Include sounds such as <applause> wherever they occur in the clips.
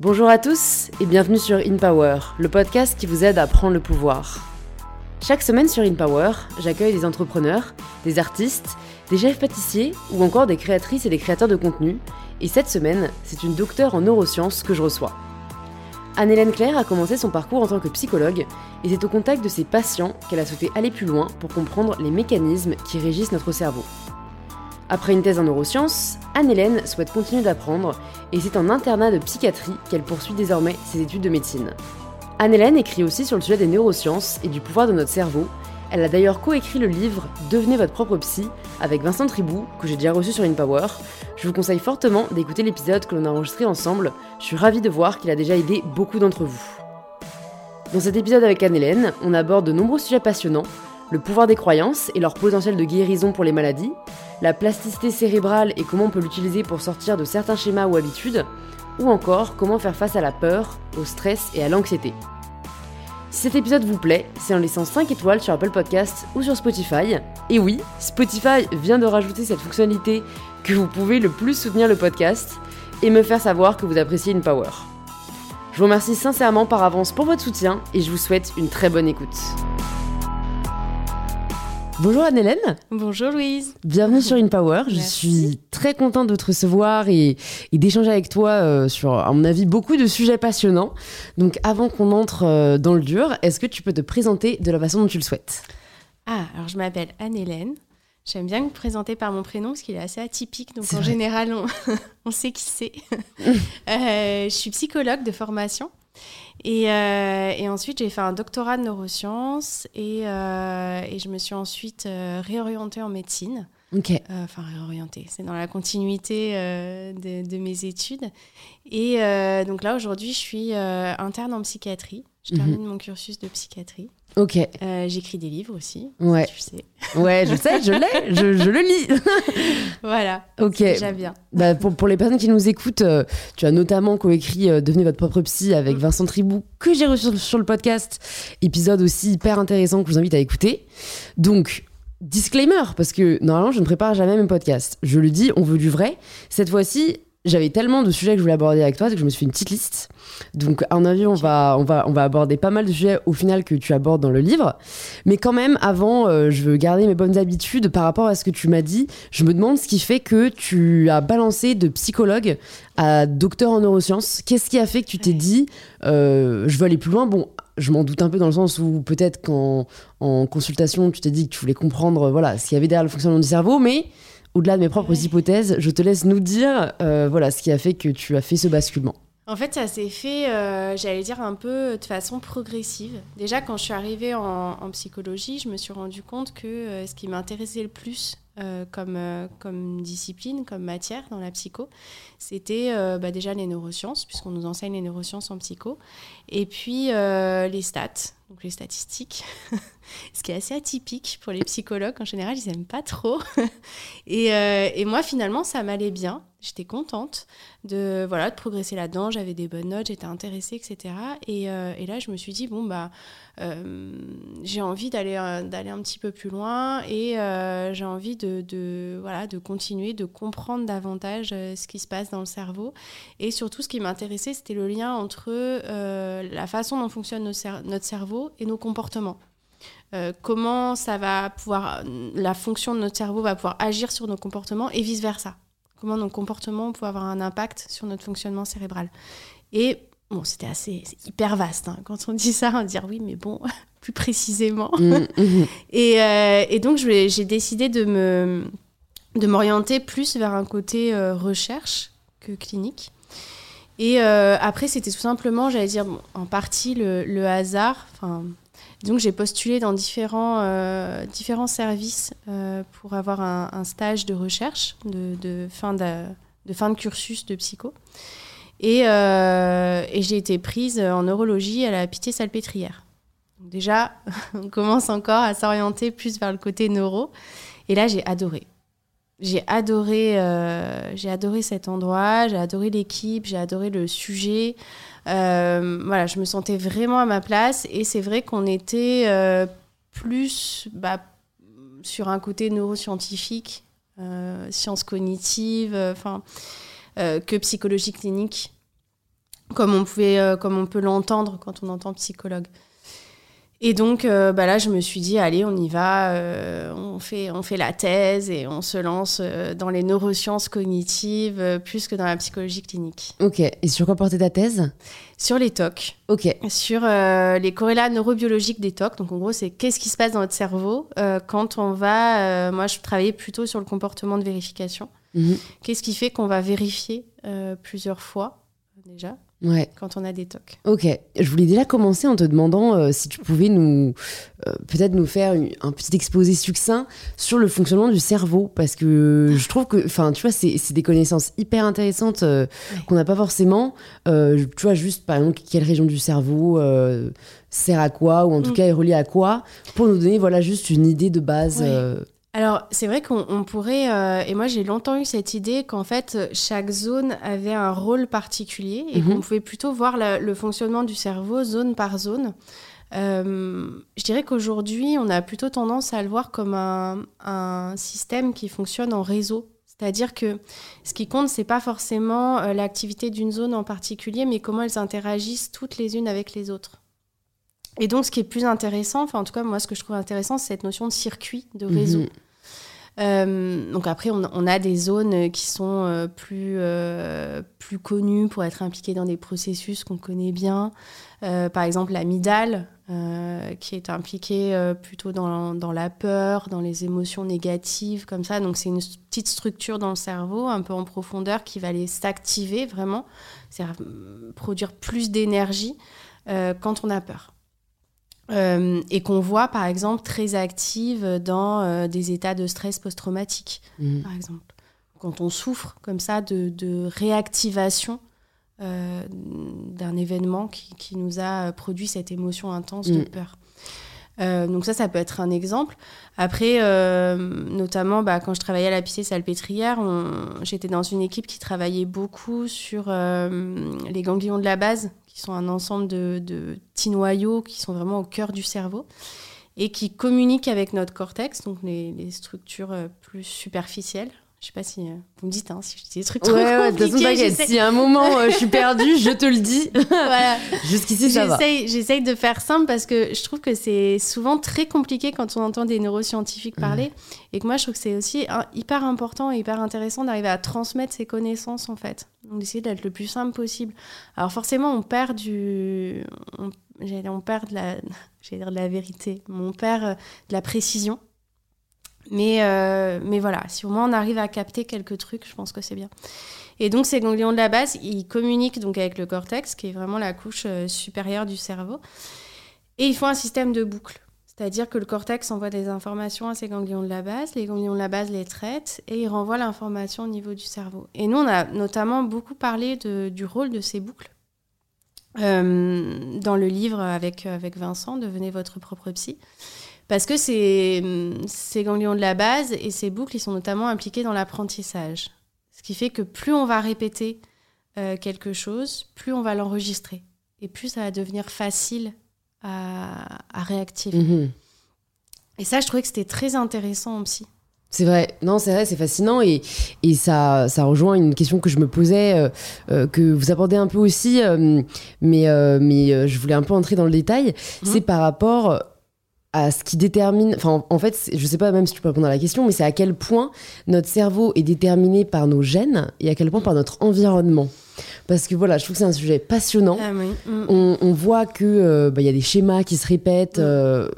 Bonjour à tous et bienvenue sur InPower, le podcast qui vous aide à prendre le pouvoir. Chaque semaine sur InPower, j'accueille des entrepreneurs, des artistes, des chefs pâtissiers ou encore des créatrices et des créateurs de contenu. Et cette semaine, c'est une docteure en neurosciences que je reçois. Anne-Hélène Claire a commencé son parcours en tant que psychologue et c'est au contact de ses patients qu'elle a souhaité aller plus loin pour comprendre les mécanismes qui régissent notre cerveau. Après une thèse en neurosciences, Anne-Hélène souhaite continuer d'apprendre et c'est en internat de psychiatrie qu'elle poursuit désormais ses études de médecine. Anne-Hélène écrit aussi sur le sujet des neurosciences et du pouvoir de notre cerveau. Elle a d'ailleurs coécrit le livre Devenez votre propre psy avec Vincent Tribou, que j'ai déjà reçu sur InPower. Je vous conseille fortement d'écouter l'épisode que l'on a enregistré ensemble. Je suis ravie de voir qu'il a déjà aidé beaucoup d'entre vous. Dans cet épisode avec Anne-Hélène, on aborde de nombreux sujets passionnants le pouvoir des croyances et leur potentiel de guérison pour les maladies, la plasticité cérébrale et comment on peut l'utiliser pour sortir de certains schémas ou habitudes, ou encore comment faire face à la peur, au stress et à l'anxiété. Si cet épisode vous plaît, c'est en laissant 5 étoiles sur Apple Podcasts ou sur Spotify. Et oui, Spotify vient de rajouter cette fonctionnalité que vous pouvez le plus soutenir le podcast et me faire savoir que vous appréciez une power. Je vous remercie sincèrement par avance pour votre soutien et je vous souhaite une très bonne écoute. Bonjour Anne-Hélène. Bonjour Louise. Bienvenue sur InPower. Je suis très contente de te recevoir et, d'échanger avec toi euh, sur, à mon avis, beaucoup de sujets passionnants. Donc avant qu'on entre euh, dans le dur, est-ce que tu peux te présenter de la façon dont tu le souhaites? Ah, alors je m'appelle Anne-Hélène. J'aime bien me présenter par mon prénom parce qu'il est assez atypique. Donc en général, <laughs> on, sait qui c'est. <laughs> Euh, je suis psychologue de formation. Euh, et, ensuite, j'ai fait un doctorat de neurosciences et, euh, et je me suis ensuite euh, réorientée en médecine. Ok. Enfin, réorientée, c'est dans la continuité de, de, mes études. Et donc là, aujourd'hui, je suis interne en psychiatrie. Je mhm. termine mon cursus de psychiatrie. Ok. Euh, j'écris des livres aussi. Ouais. tu sais. Ouais, je sais, je l'ai, je, je, le lis. <laughs> voilà. Ok. Déjà bien. Bah, pour, pour, les personnes qui nous écoutent, euh, tu as notamment coécrit euh, Devenez votre propre psy avec mm. Vincent Tribou, que j'ai reçu sur, le podcast. Épisode aussi hyper intéressant que je vous invite à écouter. Donc, disclaimer, parce que normalement, je ne prépare jamais mes podcasts. Je le dis, on veut du vrai. Cette fois-ci, j'avais tellement de sujets que je voulais aborder avec toi que je me suis fait une petite liste. Donc, à mon avis, on va, on, va, on va aborder pas mal de sujets au final que tu abordes dans le livre. Mais quand même, avant, euh, je veux garder mes bonnes habitudes par rapport à ce que tu m'as dit. Je me demande ce qui fait que tu as balancé de psychologue à docteur en neurosciences. Qu'est-ce qui a fait que tu t'es dit, euh, je veux aller plus loin? Bon, je m'en doute un peu dans le sens où peut-être qu'en en consultation, tu t'es dit que tu voulais comprendre voilà, ce qu'il y avait derrière le fonctionnement du cerveau, mais au-delà de mes propres hypothèses, je te laisse nous dire euh, voilà, ce qui a fait que tu as fait ce basculement. En fait, ça s'est fait, euh, j'allais dire, un peu de façon progressive. Déjà, quand je suis arrivée en, psychologie, je me suis rendu compte que euh, ce qui m'intéressait le plus comme, comme discipline, comme matière dans la psycho, c'était bah, déjà les neurosciences, puisqu'on nous enseigne les neurosciences en psycho, et puis les stats, donc les statistiques, <laughs> ce qui est assez atypique pour les psychologues. En général, ils n'aiment pas trop. <laughs> euh, et, moi, finalement, ça m'allait bien. J'étais contente de, voilà, de progresser là-dedans. J'avais des bonnes notes, j'étais intéressée, etc. Et, euh, et, là, je me suis dit, bon, bah, euh, j'ai envie d'aller, d'aller un petit peu plus loin et j'ai envie de, voilà, de continuer, de comprendre davantage ce qui se passe dans le cerveau. Et surtout, ce qui m'intéressait, c'était le lien entre la façon dont fonctionne notre cerveau et nos comportements. Euh, comment ça va pouvoir, la fonction de notre cerveau va pouvoir agir sur nos comportements et vice versa. Comment nos comportements peuvent avoir un impact sur notre fonctionnement cérebral. Et bon, c'était assez, hyper vaste. Hein. Quand on dit ça, on dire oui, mais bon, <laughs> plus précisément. Mmh, <laughs> mmh. Et, euh, et, donc, j'ai décidé de me de m'orienter plus vers un côté euh, recherche que clinique. Et après, c'était tout simplement, j'allais dire, en partie le, le hasard. Enfin, donc j'ai postulé dans différents, euh, différents services euh, pour avoir un, stage de recherche de, fin de, fin de cursus de psycho. Et, euh, et j'ai été prise en neurologie à la Pitié-Salpêtrière. Déjà, <laughs> on commence encore à s'orienter plus vers le côté neuro. Et là, j'ai adoré. J'ai adoré, j'ai adoré cet endroit, j'ai adoré l'équipe, j'ai adoré le sujet. Euh, voilà, je me sentais vraiment à ma place et c'est vrai qu'on était euh, plus bah, sur un côté neuroscientifique, euh, sciences cognitives, enfin, que psychologie clinique. comme on, pouvait, comme on peut l'entendre quand on entend psychologue. Et donc, euh, bah là, je me suis dit, allez, on y va, euh, on, fait, on fait la thèse et on se lance euh, dans les neurosciences cognitives plus que dans la psychologie clinique. Ok. Et sur quoi portait ta thèse? Sur les TOC. Ok. Sur les corrélats neurobiologiques des TOC. Donc, en gros, c'est qu'est-ce qui se passe dans notre cerveau quand on va. moi, je travaillais plutôt sur le comportement de vérification. Mhm. Qu'est-ce qui fait qu'on va vérifier plusieurs fois, déjà? Ouais. quand on a des tocs. Ok, je voulais déjà commencer en te demandant euh, si tu pouvais nous euh, peut-être nous faire un petit exposé succinct sur le fonctionnement du cerveau parce que je trouve que enfin tu vois c'est des connaissances hyper intéressantes euh, qu'on n'a pas forcément. tu vois juste par exemple quelle région du cerveau sert à quoi ou en tout mm. cas est reliée à quoi pour nous donner voilà juste une idée de base. Alors, c'est vrai qu'on pourrait, euh, et moi j'ai longtemps eu cette idée qu'en fait, chaque zone avait un rôle particulier et qu'on mhm. pouvait plutôt voir le fonctionnement du cerveau zone par zone. Euh, je dirais qu'aujourd'hui, on a plutôt tendance à le voir comme un, système qui fonctionne en réseau. C'est-à-dire que ce qui compte, c'est pas forcément euh, l'activité d'une zone en particulier, mais comment elles interagissent toutes les unes avec les autres. Et donc, ce qui est plus intéressant, enfin, en tout cas, moi, ce que je trouve intéressant, c'est cette notion de circuit, de mhm. réseau. Euh, donc après, on, a des zones qui sont euh, plus, euh, plus connues pour être impliquées dans des processus qu'on connaît bien. par exemple, l'amygdale, qui est impliquée plutôt dans, dans, la peur, dans les émotions négatives, comme ça. Donc c'est une petite structure dans le cerveau, un peu en profondeur, qui va aller s'activer vraiment, c'est-à-dire produire plus d'énergie quand on a peur. Euh, et qu'on voit par exemple très active dans euh, des états de stress post-traumatique, mmh. par exemple. Quand on souffre comme ça de, réactivation euh, d'un événement qui, nous a produit cette émotion intense de mmh. peur. donc ça, ça peut être un exemple. Après, notamment bah, quand je travaillais à la piscine salpêtrière, j'étais dans une équipe qui travaillait beaucoup sur les ganglions de la base, qui sont un ensemble de, petits noyaux qui sont vraiment au cœur du cerveau et qui communiquent avec notre cortex, donc les, structures euh, plus superficielles. Je sais pas si euh, vous me dites hein, si je dis des trucs trop ouais, compliqués. si à un moment euh, je suis perdue, je te le dis. voilà. <laughs> Jusqu'ici ça va. J'essaye de faire simple parce que je trouve que c'est souvent très compliqué quand on entend des neuroscientifiques parler et que moi je trouve que c'est aussi hyper important et hyper intéressant d'arriver à transmettre ces connaissances en fait. Donc d'essayer d'être le plus simple possible. Alors forcément on perd du on, on perd de la <laughs> dire de la vérité, mais on perd de la précision mais, euh, mais voilà, si au moins on arrive à capter quelques trucs, je pense que c'est bien. Et donc ces ganglions de la base, ils communiquent donc avec le cortex, qui est vraiment la couche euh, supérieure du cerveau. Et ils font un système de boucle. C'est-à-dire que le cortex envoie des informations à ces ganglions de la base, les ganglions de la base les traitent et ils renvoient l'information au niveau du cerveau. Et nous, on a notamment beaucoup parlé du rôle de ces boucles. Euh, dans le livre avec, avec Vincent, Devenez votre propre psy. Parce que ces, ces ganglions de la base et ces boucles, ils sont notamment impliqués dans l'apprentissage. Ce qui fait que plus on va répéter euh, quelque chose, plus on va l'enregistrer. Et plus ça va devenir facile à, réactiver. Mhm. Et ça, je trouvais que c'était très intéressant aussi. C'est vrai, non, c'est vrai, c'est fascinant et, et ça, ça rejoint une question que je me posais, euh, euh, que vous abordez un peu aussi, mais, mais je voulais un peu entrer dans le détail. Mhm. C'est par rapport à ce qui détermine. Enfin, en fait, je sais pas même si tu peux répondre à la question, mais c'est à quel point notre cerveau est déterminé par nos gènes et à quel point par notre environnement. Parce que voilà, je trouve que c'est un sujet passionnant. Ah mm. on, voit que euh, bah, il y a des schémas qui se répètent. Mm. Euh,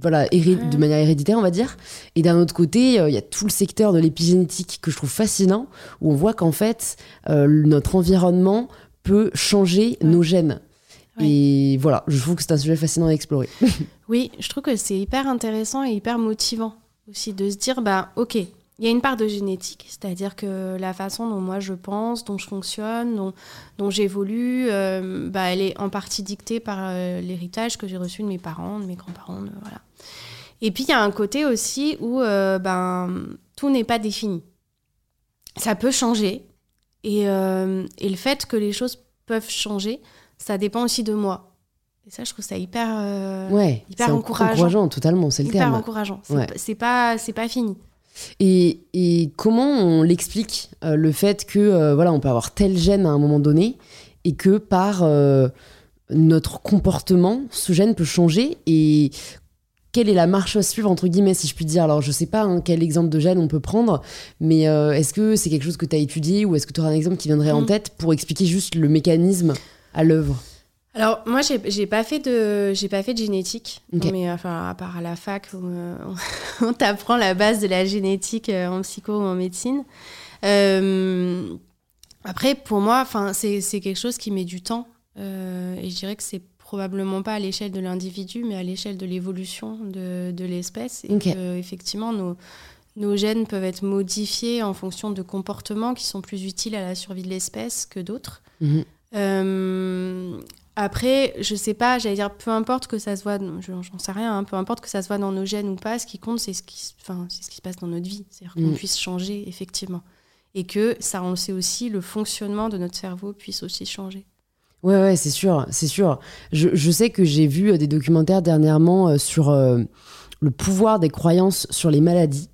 voilà, de manière héréditaire, on va dire. Et d'un autre côté, euh, il y a tout le secteur de l'épigénétique que je trouve fascinant, où on voit qu'en fait, notre environnement peut changer nos gènes. Et voilà, je trouve que c'est un sujet fascinant à explorer. <laughs> oui, je trouve que c'est hyper intéressant et hyper motivant aussi de se dire, bah ok, il y a une part de génétique, c'est-à-dire que la façon dont moi je pense, dont je fonctionne, dont, dont j'évolue, euh, bah, elle est en partie dictée par euh, l'héritage que j'ai reçu de mes parents, de mes grands-parents, voilà. Et puis il y a un côté aussi où euh, ben, tout n'est pas défini. Ça peut changer. Et, et le fait que les choses peuvent changer, ça dépend aussi de moi. Et ça, je trouve ça hyper, euh, ouais, hyper encourageant. encourageant. totalement, c'est le terme. Hyper encourageant. C'est pas, c'est pas fini. Et, et comment on l'explique euh, le fait que euh, voilà, on peut avoir tel gène à un moment donné et que par notre comportement, ce gène peut changer et quelle est la marche à suivre, entre guillemets, si je puis dire? Alors, je sais pas hein, quel exemple de gène on peut prendre, mais euh, est-ce que c'est quelque chose que tu as étudié ou est-ce que tu auras un exemple qui viendrait en mm. tête pour expliquer juste le mécanisme? À l'œuvre alors moi j'ai pas fait de j'ai pas fait de génétique mais enfin à part à la fac où euh, <laughs> on t'apprend la base de la génétique euh, en psycho ou en médecine après pour moi enfin c'est quelque chose qui met du temps et je dirais que c'est probablement pas à l'échelle de l'individu, mais à l'échelle de l'évolution de, de l'espèce. Et que, effectivement, nos, nos gènes peuvent être modifiés en fonction de comportements qui sont plus utiles à la survie de l'espèce que d'autres. Mhm. Euh, après, je sais pas, j'allais dire, peu importe que ça se voit, j'en sais rien, hein, peu importe que ça se voit dans nos gènes ou pas, ce qui compte, c'est ce qui, enfin, c'est ce qui se passe dans notre vie. C'est-à-dire qu'on mhm. puisse changer, effectivement. Et que ça, on sait aussi, le fonctionnement de notre cerveau puisse aussi changer. Ouais, ouais, c'est sûr, c'est sûr. Je, je, sais que j'ai vu euh, des documentaires dernièrement euh, sur euh, le pouvoir des croyances sur les maladies.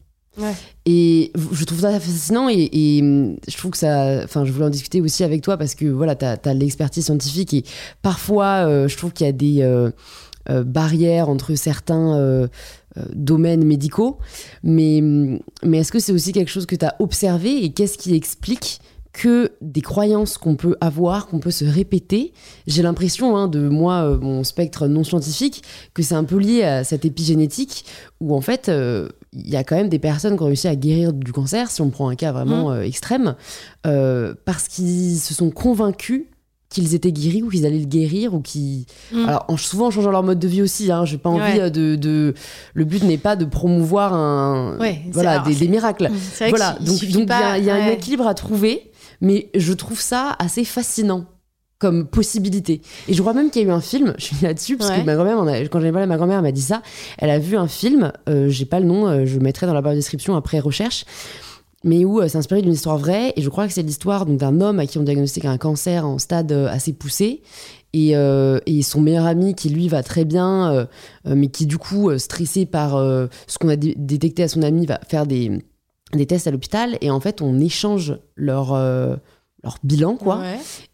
Et je trouve ça fascinant et, et, je trouve que ça. Enfin, je voulais en discuter aussi avec toi parce que voilà, tu as, l'expertise scientifique et parfois, je trouve qu'il y a des barrières entre certains domaines médicaux. Mais, mais est-ce que c'est aussi quelque chose que tu as observé et qu'est-ce qui explique que des croyances qu'on peut avoir, qu'on peut se répéter. J'ai l'impression, hein, de moi, euh, mon spectre non scientifique, que c'est un peu lié à cette épigénétique où en fait, euh, il y a quand même des personnes qui ont réussi à guérir du cancer, si on prend un cas vraiment mmh. euh, extrême, parce qu'ils se sont convaincus qu'ils étaient guéris ou qu'ils allaient le guérir ou qui mmh. alors en, souvent en changeant leur mode de vie aussi hein, j'ai pas envie de, de, le but n'est pas de promouvoir un voilà des, miracles voilà donc il y a, y a un équilibre à trouver mais je trouve ça assez fascinant comme possibilité. Et je crois même qu'il y a eu un film, je suis là-dessus, parce que ma grand-mère, quand j'avais parlé ma grand-mère, m'a dit ça, elle a vu un film, euh, j'ai pas le nom, euh, je le mettrai dans la barre de description après recherche, mais où euh, c'est inspiré d'une histoire vraie, et je crois que c'est l'histoire d'un homme à qui on diagnostique un cancer en stade assez poussé, et, et, son meilleur ami qui lui va très bien, mais qui du coup, stressé par ce qu'on a détecté à son ami, va faire des des tests à l'hôpital et en fait on échange leur euh, leur bilan quoi.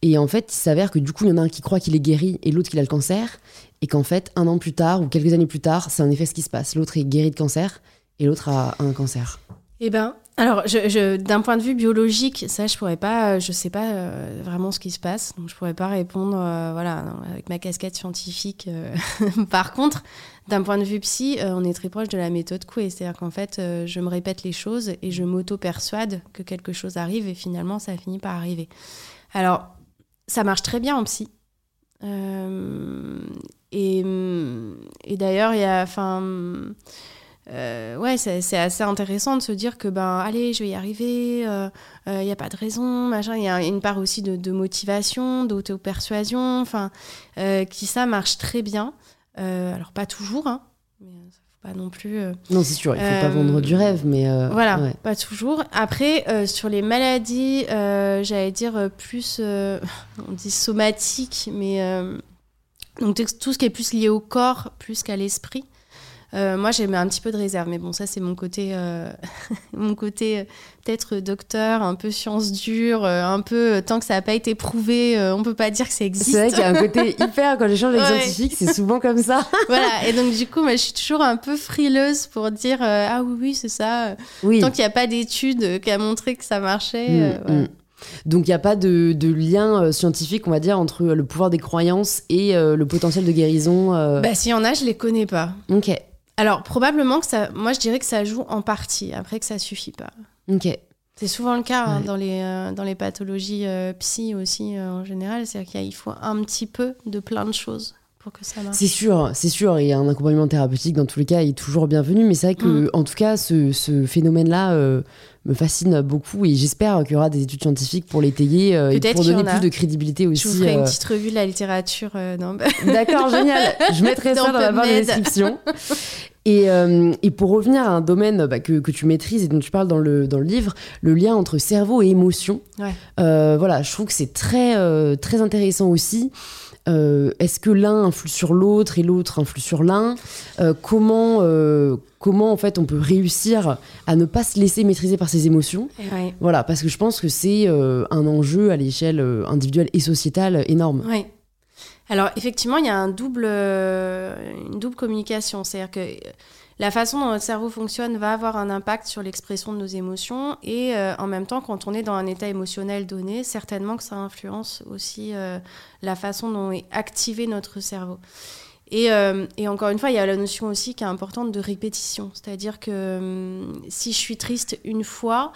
Et en fait il s'avère que du coup il y en a un qui croit qu'il est guéri et l'autre qu'il a le cancer et qu'en fait un an plus tard ou quelques années plus tard c'est en effet ce qui se passe. L'autre est guéri de cancer et l'autre a un cancer. Eh ben alors, je, d'un point de vue biologique, ça, je pourrais pas, je sais pas euh, vraiment ce qui se passe, donc je pourrais pas répondre, euh, voilà, avec ma casquette scientifique. <laughs> Par contre, d'un point de vue psy, euh, on est très proche de la méthode Coué. C'est-à-dire qu'en fait, euh, je me répète les choses et je m'auto-persuade que quelque chose arrive et finalement, ça finit par arriver. Alors, ça marche très bien en psy. Euh, et, d'ailleurs, il y a. Enfin. ouais, c'est assez intéressant de se dire que, ben, allez, je vais y arriver, il n'y a pas de raison, machin. Il y a une part aussi de, de motivation, d'auto-persuasion, enfin, qui ça marche très bien. Euh, alors pas toujours, hein, mais euh, pas non plus. Euh, non, c'est sûr, il faut pas vendre du rêve, mais voilà, pas toujours. Après, sur les maladies, j'allais dire plus, <laughs> on dit somatique, mais donc tout ce qui est plus lié au corps, plus qu'à l'esprit. Euh, moi, j'ai un petit peu de réserve, mais bon, ça, c'est mon côté, euh, <laughs> mon côté euh, peut-être docteur, un peu science dure, un peu tant que ça n'a pas été prouvé, on peut pas dire que ça existe. C'est vrai qu'il y a un côté <laughs> hyper, quand j'échange avec les scientifiques, c'est souvent comme ça. <laughs> voilà, et donc du coup, moi, je suis toujours un peu frileuse pour dire ah oui, oui, c'est ça. Oui. Tant qu'il n'y a pas d'études qui a montré que ça marchait. Mm, mm. Donc il n'y a pas de, lien scientifique, on va dire, entre le pouvoir des croyances et le potentiel de guérison. Bah s'il y en a, je les connais pas. Ok. Alors, probablement que ça. Moi, je dirais que ça joue en partie, après que ça suffit pas. Ok. C'est souvent le cas hein, dans, les, euh, dans les pathologies euh, psy aussi, euh, en général. C'est-à-dire qu'il faut un petit peu de plein de choses pour que ça marche. C'est sûr, c'est sûr. Et un accompagnement thérapeutique, dans tous les cas, est toujours bienvenu. Mais c'est vrai que, mm. en tout cas, ce, ce phénomène-là me fascine beaucoup et j'espère qu'il y aura des études scientifiques pour l'étayer et pour donner plus de crédibilité aussi. Je vous ferai une petite revue de la littérature. <laughs> D'accord, génial. Je mettrai <laughs> ça dans la barre de description. Et, euh, et, pour revenir à un domaine bah, que, que, tu maîtrises et dont tu parles dans le, dans le livre, le lien entre cerveau et émotion. Euh, voilà, je trouve que c'est très, euh, très intéressant aussi. Est-ce que l'un influe sur l'autre et l'autre influe sur l'un Comment, comment en fait on peut réussir à ne pas se laisser maîtriser par ses émotions Voilà, parce que je pense que c'est un enjeu à l'échelle individuelle et sociétale énorme. Ouais. Alors effectivement, il y a un double, euh, une double communication. C'est-à-dire que la façon dont notre cerveau fonctionne va avoir un impact sur l'expression de nos émotions et euh, en même temps, quand on est dans un état émotionnel donné, certainement que ça influence aussi euh, la façon dont est activé notre cerveau. Et, et, encore une fois, il y a la notion aussi qui est importante de répétition. C'est-à-dire que hum, si je suis triste une fois,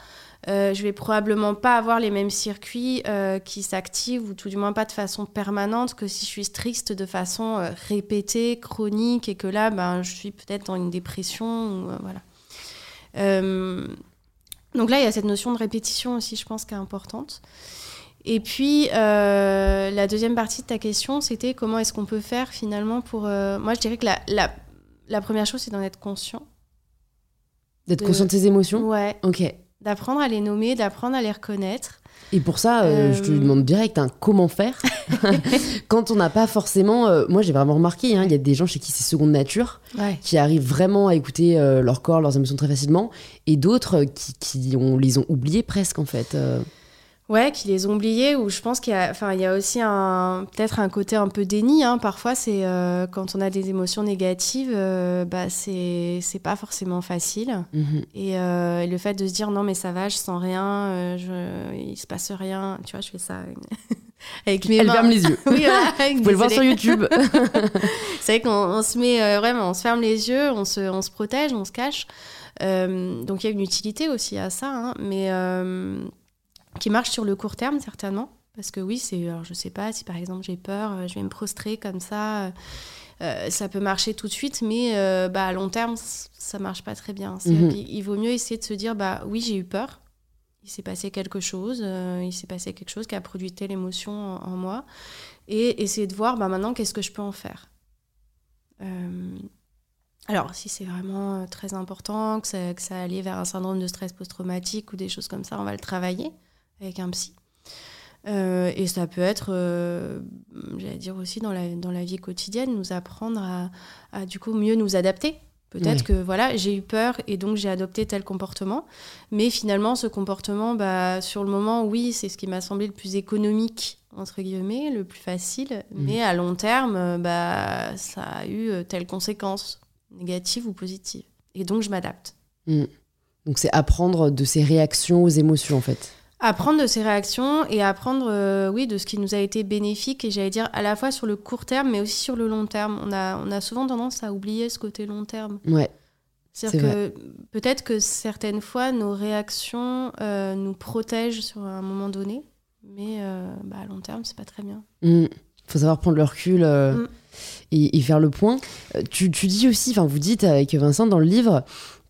euh, je vais probablement pas avoir les mêmes circuits euh, qui s'activent, ou tout du moins pas de façon permanente, que si je suis triste de façon euh, répétée, chronique, et que là, ben, je suis peut-être dans une dépression. voilà. donc là, il y a cette notion de répétition aussi, je pense, qui est importante. Et puis, la deuxième partie de ta question, c'était comment est-ce qu'on peut faire finalement pour... moi, je dirais que la, la, la première chose, c'est d'en être conscient. D'être conscient de ses émotions? Ouais. Ok d'apprendre à les nommer, d'apprendre à les reconnaître. Et pour ça, euh, je te euh, demande direct hein, comment faire <laughs> quand on n'a pas forcément. Euh, moi, j'ai vraiment remarqué, hein, il y a des gens chez qui c'est seconde nature, qui arrivent vraiment à écouter leur corps, leurs émotions très facilement, et d'autres qui, qui on, les ont oubliés presque en fait. Ouais, qui les ont oubliés, ou je pense qu'il y a, enfin, il y a aussi un, peut-être un côté un peu déni. Hein. Parfois, c'est euh, quand on a des émotions négatives, euh, bah, c'est, c'est pas forcément facile. Mhm. Euh, et, le fait de se dire non, mais ça va, je sens rien, je, il se passe rien. Tu vois, je fais ça <laughs> avec mes Elle ferme les yeux. <laughs> oui, <laughs> Vous pouvez le voir sur YouTube. c'est vrai qu'on se met vraiment, on se ferme les yeux, on se, on se protège, on se cache. donc il y a une utilité aussi à ça, hein. mais qui marche sur le court terme certainement. Parce que oui, c'est, alors je sais pas si par exemple j'ai peur, euh, je vais me prostrer comme ça, euh, euh, ça peut marcher tout de suite, mais bah, à long terme, ça marche pas très bien. Mhm. Il vaut mieux essayer de se dire, bah oui, j'ai eu peur, il s'est passé quelque chose, il s'est passé quelque chose qui a produit telle émotion en, moi, et essayer de voir, bah maintenant, qu'est-ce que je peux en faire alors, si c'est vraiment très important, que ça, que ça allait vers un syndrome de stress post-traumatique ou des choses comme ça, on va le travailler avec un psy. Euh, et ça peut être, euh, j'allais dire aussi dans la, dans la vie quotidienne, nous apprendre à, à du coup mieux nous adapter. Peut-être que voilà, j'ai eu peur et donc j'ai adopté tel comportement. Mais finalement, ce comportement, bah, sur le moment, oui, c'est ce qui m'a semblé le plus économique, entre guillemets, le plus facile. Mmh. Mais à long terme, bah, ça a eu euh, telle conséquence, négative ou positive. Et donc, je m'adapte. Mmh. Donc, c'est apprendre de ses réactions aux émotions, en fait. Apprendre de ses réactions et apprendre, euh, oui, de ce qui nous a été bénéfique, et j'allais dire à la fois sur le court terme, mais aussi sur le long terme. On a, on a souvent tendance à oublier ce côté long terme. Ouais. C'est-à-dire que peut-être que certaines fois, nos réactions euh, nous protègent sur un moment donné, mais euh, bah, à long terme, c'est pas très bien. Il mm. faut savoir prendre le recul mm. et, et, faire le point. Tu, tu dis aussi, enfin, vous dites avec Vincent dans le livre,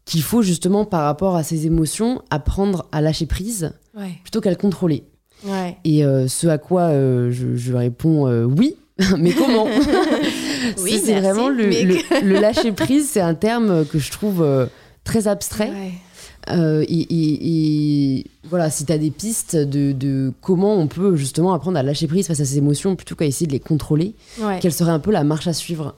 qu'il faut justement, par rapport à ses émotions, apprendre à lâcher prise plutôt qu'à le contrôler. Et euh, ce à quoi euh, je, réponds euh, oui, <laughs> mais comment? <laughs> Oui, C'est vraiment le, le, lâcher prise, c'est un terme que je trouve très abstrait. Et, voilà, si tu as des pistes de, de, comment on peut justement apprendre à lâcher prise face à ses émotions plutôt qu'à essayer de les contrôler, quelle serait un peu la marche à suivre?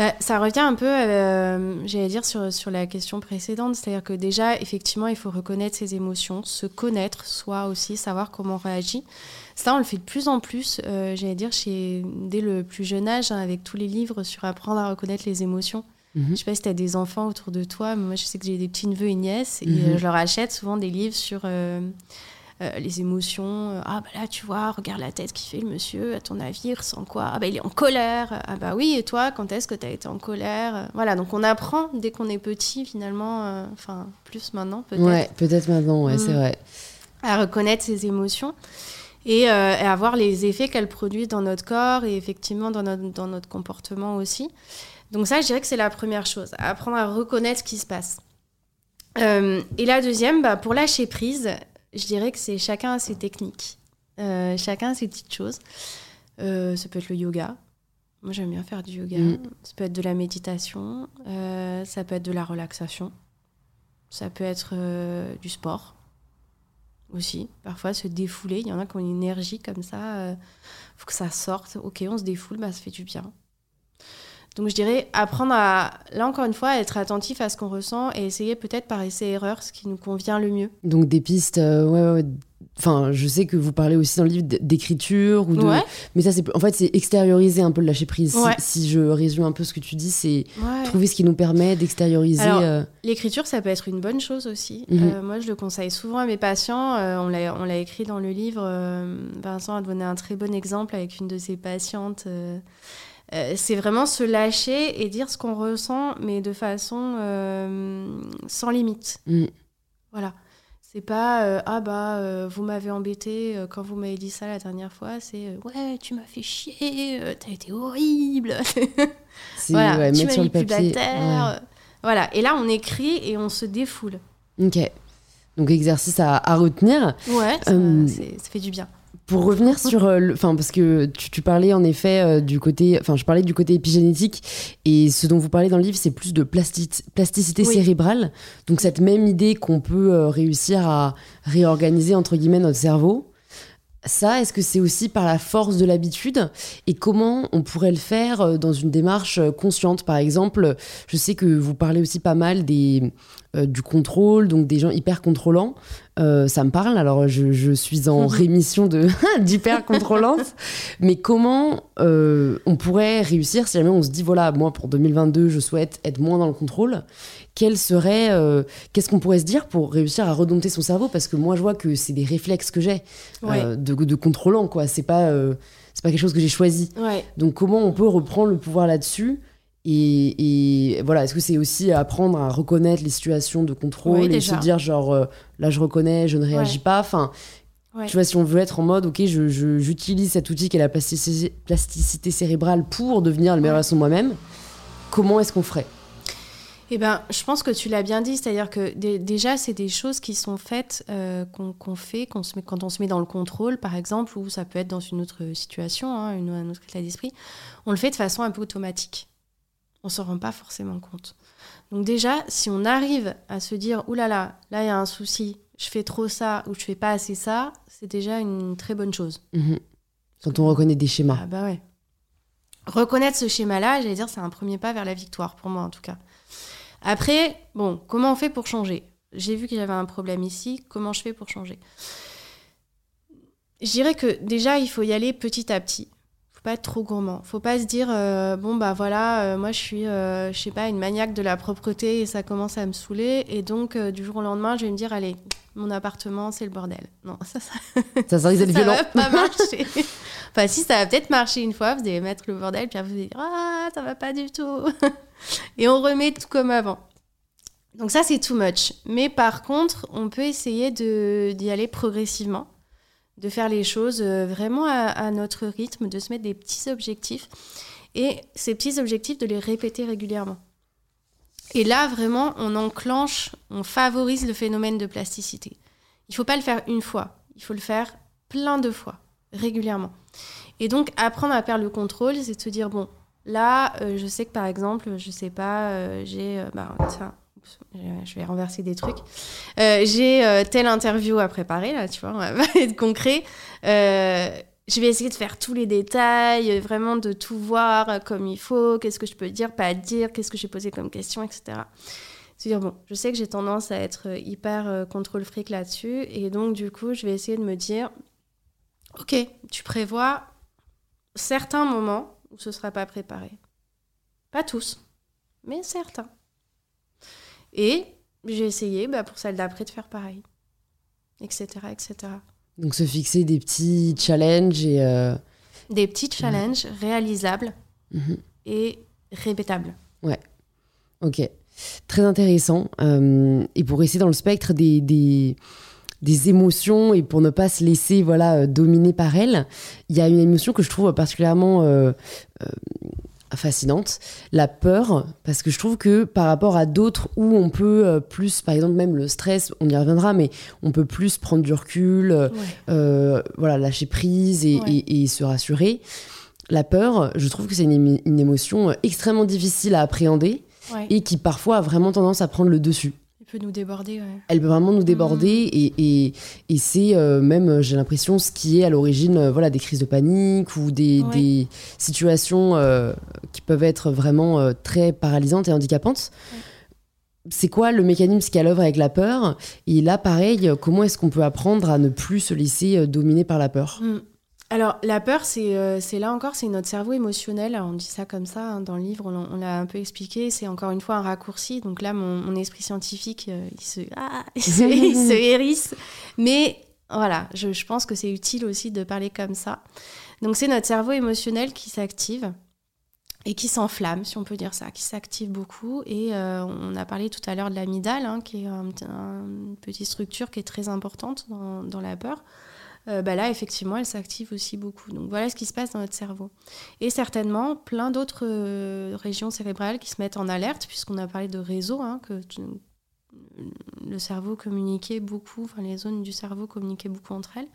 Bah, ça revient un peu, euh, j'allais dire, sur, sur la question précédente. C'est-à-dire que déjà, effectivement, il faut reconnaître ses émotions, se connaître, soi aussi, savoir comment on réagit. Ça, on le fait de plus en plus, euh, j'allais dire, chez, dès le plus jeune âge, hein, avec tous les livres sur apprendre à reconnaître les émotions. Je mhm. Je sais pas si tu as des enfants autour de toi, mais moi, je sais que j'ai des petits neveux et nièces, et mhm. euh, je leur achète souvent des livres sur euh, les émotions. Euh, ah, bah là, tu vois, regarde la tête qui fait le monsieur, à ton avis, il ressent quoi? Ah, bah il est en colère. Ah, bah oui, et toi, quand est-ce que tu as été en colère? Voilà, donc on apprend dès qu'on est petit, finalement, euh, enfin, plus maintenant, peut-être. Ouais, peut-être maintenant, ouais, c'est mm. vrai. À reconnaître ses émotions. Et, à voir les effets qu'elles produisent dans notre corps et effectivement dans notre, dans notre comportement aussi. Donc ça, je dirais que c'est la première chose, apprendre à reconnaître ce qui se passe. et la deuxième, bah, pour lâcher prise, je dirais que c'est chacun a ses techniques. Euh, chacun a ses petites choses. Euh, ça peut être le yoga. Moi, j'aime bien faire du yoga. Mm. Ça peut être de la méditation, euh, ça peut être de la relaxation, ça peut être du sport aussi. Parfois, se défouler. Il y en a qui ont une énergie comme ça. Il faut que ça sorte. Ok, on se défoule, bah, ça fait du bien. Donc, je dirais apprendre à, là encore une fois, à être attentif à ce qu'on ressent et essayer peut-être par essai-erreur ce qui nous convient le mieux. Donc des pistes, euh, ouais, ouais. Enfin, je sais que vous parlez aussi dans le livre d'écriture ou de. Ouais. Mais ça, c'est en fait, c'est extérioriser un peu le lâcher prise. Si- Ouais. Si, je résume un peu ce que tu dis, c'est Ouais. trouver ce qui nous permet d'extérioriser. Euh, L'écriture, ça peut être une bonne chose aussi. Mhm. Euh, moi, je le conseille souvent à mes patients. Euh, on l'a écrit dans le livre. Vincent a donné un très bon exemple avec une de ses patientes. Euh, c'est vraiment se lâcher et dire ce qu'on ressent, mais de façon euh, sans limite. Mm. Voilà. C'est pas euh, ah bah vous m'avez embêté quand vous m'avez dit ça la dernière fois. C'est ouais tu m'as fait chier, t'as été horrible. <laughs> voilà, ouais, tu m'as sur mis le plus papier. bas terre. Voilà. Et là on écrit et on se défoule. Ok. Donc exercice à, à retenir. Ouais, ça fait du bien. Pour revenir <laughs> sur, euh, le- enfin parce que tu, tu parlais en effet euh, du côté, enfin je parlais du côté épigénétique et ce dont vous parlez dans le livre c'est plus de plasti- plasticité Oui. cérébrale. Donc cette même idée qu'on peut euh, réussir à réorganiser entre guillemets notre cerveau. Ça, est-ce que c'est aussi par la force de l'habitude Et comment on pourrait le faire euh, dans une démarche euh, consciente? Par exemple, je sais que vous parlez aussi pas mal des, euh, du contrôle, donc des gens hyper contrôlants. Euh, ça me parle, alors je, je suis en <laughs> rémission <laughs> d'hyper contrôlance. Mais comment euh, on pourrait réussir si jamais on se dit, voilà, moi pour 2022, je souhaite être moins dans le contrôle? Quel serait, euh, qu'est-ce qu'on pourrait se dire pour réussir à redompter son cerveau? Parce que moi, je vois que c'est des réflexes que j'ai Ouais. euh, de, de contrôlant, quoi. C'est pas, euh, c'est pas quelque chose que j'ai choisi. Ouais. Donc, comment on peut reprendre le pouvoir là-dessus? Et, et voilà, est-ce que c'est aussi apprendre à reconnaître les situations de contrôle Oui, et se dire genre là je reconnais, je ne réagis Ouais. pas? Enfin, Ouais. tu vois, si on veut être en mode ok, je- je- j'utilise cet outil qui est la plasticité, plasticité cérébrale pour devenir le meilleur Ouais. version de moi-même, comment est-ce qu'on ferait? Eh ben, je pense que tu l'as bien dit, c'est-à-dire que dé- déjà, c'est des choses qui sont faites, euh, qu'on fait qu'on se met, quand on se met dans le contrôle, par exemple, ou ça peut être dans une autre situation, hein, une, un autre état d'esprit. On le fait de façon un peu automatique. On s'en rend pas forcément compte. Donc déjà, si on arrive à se dire, oulala, là là, là il y a un souci, je fais trop ça ou je fais pas assez ça, c'est déjà une très bonne chose. Mhm. Quand on reconnaît des schémas. Ah bah ouais. Reconnaître ce schéma-là, j'allais dire, c'est un premier pas vers la victoire, pour moi en tout cas. Après, bon, comment on fait pour changer? J'ai vu que j'avais un problème ici, comment je fais pour changer? Je dirais que déjà, il faut y aller petit à petit. Faut pas être trop gourmand. Faut pas se dire, euh, bon bah voilà, euh, moi je suis, euh, je sais pas, une maniaque de la propreté et ça commence à me saouler. Et donc, euh, du jour au lendemain, je vais me dire, allez, mon appartement, c'est le bordel. Non, ça, ça, Ça, ça risque d'être <laughs> ça violent. va pas marcher. enfin, si, ça va peut-être marcher une fois, vous allez mettre le bordel, puis après vous allez dire Ah, ça va pas du tout. <laughs> Et on remet tout comme avant. Donc, ça, c'est too much. Mais par contre, on peut essayer d'y aller progressivement, de faire les choses euh, vraiment à, notre rythme, de se mettre des petits objectifs. Et ces petits objectifs, de les répéter régulièrement. Et là, vraiment, on enclenche, on favorise le phénomène de plasticité. Il faut pas le faire une fois, il faut le faire plein de fois, régulièrement. Et donc, apprendre à perdre le contrôle, c'est de se dire, bon, là, euh, je sais que par exemple, je sais pas, euh, j'ai... euh, bah, tiens, je vais renverser des trucs. J'ai telle interview à préparer, là, tu vois, on va <laughs> être concret. Je vais essayer de faire tous les détails, vraiment de tout voir comme il faut, qu'est-ce que je peux dire, pas dire, qu'est-ce que j'ai posé comme question, etc. Se dire, bon, je sais que j'ai tendance à être hyper contrôle fric là-dessus, et donc du coup, je vais essayer de me dire, ok, tu prévois certains moments où ce sera pas préparé. Pas tous, mais certains. Et j'ai essayé bah, pour celle d'après de faire pareil, etc., etc. Donc se fixer des petits challenges et. euh, Des petits challenges réalisables mhm. et répétables. Ok, très intéressant. Euh, et pour rester dans le spectre des, des, des émotions et pour ne pas se laisser voilà, euh, dominer par elles, il y a une émotion que je trouve particulièrement euh, euh, fascinante, la peur, parce que je trouve que par rapport à d'autres où on peut euh, plus, par exemple même le stress, on y reviendra, mais on peut plus prendre du recul, Ouais. euh, voilà, lâcher prise et, Ouais. et- et se rassurer. la peur, je trouve que c'est une, une, émotion extrêmement difficile à appréhender Ouais. et qui parfois a vraiment tendance à prendre le dessus. Il peut nous déborder, ouais. Elle peut vraiment nous déborder Mm. et, et, et c'est euh, même, euh, j'ai l'impression, ce qui est à l'origine euh, voilà, des crises de panique ou des, Ouais. des situations euh, qui peuvent être vraiment très paralysantes et handicapantes. C'est quoi le mécanisme qui est à l'œuvre avec la peur? Et là, pareil, comment est-ce qu'on peut apprendre à ne plus se laisser dominer par la peur? Mm. Alors, la peur, c'est euh, c'est là encore, c'est notre cerveau émotionnel. On dit ça comme ça hein, dans le livre, on, l'a- on l'a un peu expliqué. C'est encore une fois un raccourci. Donc là, mon, mon esprit scientifique, euh, il, se, ah, <laughs> il, se, il se <laughs> hérisse. Mais voilà, je, je pense que c'est utile aussi de parler comme ça. Donc, c'est notre cerveau émotionnel qui s'active et qui s'enflamme, si on peut dire ça, qui s'active beaucoup. Et euh, on a parlé tout à l'heure de l'amygdale, hein, qui est un- un- une petite structure qui est très importante dans, dans la peur. Euh, bah là, effectivement, elle s'active aussi beaucoup. Donc voilà ce qui se passe dans notre cerveau. Et certainement, plein d'autres euh, régions cérébrales qui se mettent en alerte, puisqu'on a parlé de réseau, hein, que le cerveau communiquait beaucoup, enfin les zones du cerveau communiquaient beaucoup entre elles.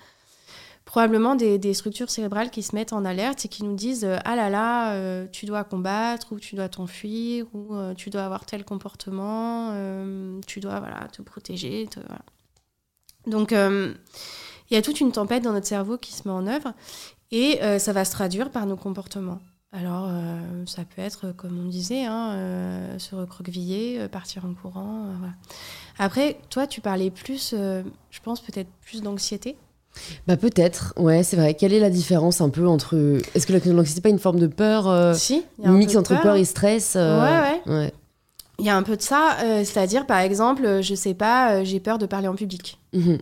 Probablement des, structures cérébrales qui se mettent en alerte et qui nous disent euh, Ah là là, tu dois combattre, ou tu dois t'enfuir, ou tu dois avoir tel comportement, tu dois voilà, te protéger. Donc, il y a toute une tempête dans notre cerveau qui se met en œuvre et euh, ça va se traduire par nos comportements. Alors, euh, ça peut être, comme on disait, hein, euh, se recroqueviller, euh, partir en courant. euh, voilà. Après, toi, tu parlais plus, euh, je pense peut-être plus d'anxiété. Bah peut-être, ouais, c'est vrai. Quelle est la différence un peu entre... Est-ce que la- l'anxiété n'est pas une forme de peur euh, si, il y a un mix peu entre peur, et stress euh, Ouais, ouais. Il y a un peu de ça, euh, c'est-à-dire, par exemple, euh, je sais pas, euh, j'ai peur de parler en public. Mhm.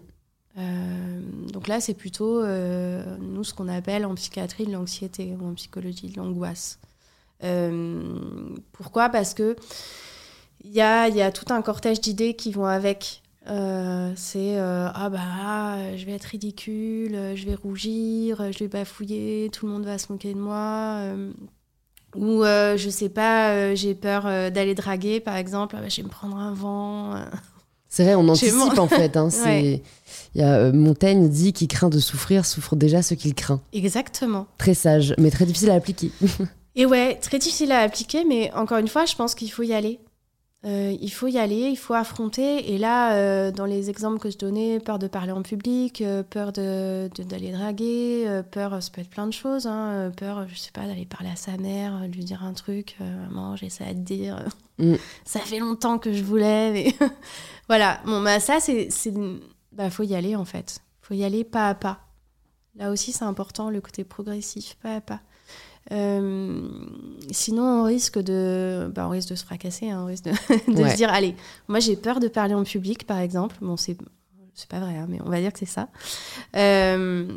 Euh, donc là, c'est plutôt, euh, nous, ce qu'on appelle en psychiatrie de l'anxiété ou en psychologie de l'angoisse. Euh, pourquoi? Parce que il y a, tout un cortège d'idées qui vont avec. C'est ah bah ah, je vais être ridicule, je vais rougir, je vais bafouiller, tout le monde va se moquer de moi. ou je sais pas, j'ai peur d'aller draguer par exemple, ah bah, je vais me prendre un vent. C'est vrai, on anticipe en fait. Hein. <laughs> Ouais. Il y a, euh, Montaigne dit qui craint de souffrir souffre déjà ce qu'il craint. Exactement. Très sage, mais très difficile à appliquer. <laughs> Et ouais, très difficile à appliquer, mais encore une fois, je pense qu'il faut y aller. Euh, il faut y aller, il faut affronter. Et là, euh, dans les exemples que je donnais, peur de parler en public, euh, peur de, de- d'aller draguer, peur, ça peut être plein de choses. hein, peur, je sais pas, d'aller parler à sa mère, lui dire un truc. Maman, j'ai ça à te dire. <laughs> Mm. ça fait longtemps que je voulais. <laughs> Mais voilà, bon, bah, ça, c'est. c'est... Bah, faut y aller en fait. faut y aller pas à pas. Là aussi, c'est important, le côté progressif, pas à pas. Euh, sinon, on risque de, bah, on risque de se fracasser, hein, on risque de, <laughs> de Ouais. se dire, allez, moi j'ai peur de parler en public, par exemple. Bon, c'est, c'est pas vrai, hein, mais on va dire que c'est ça. Euh,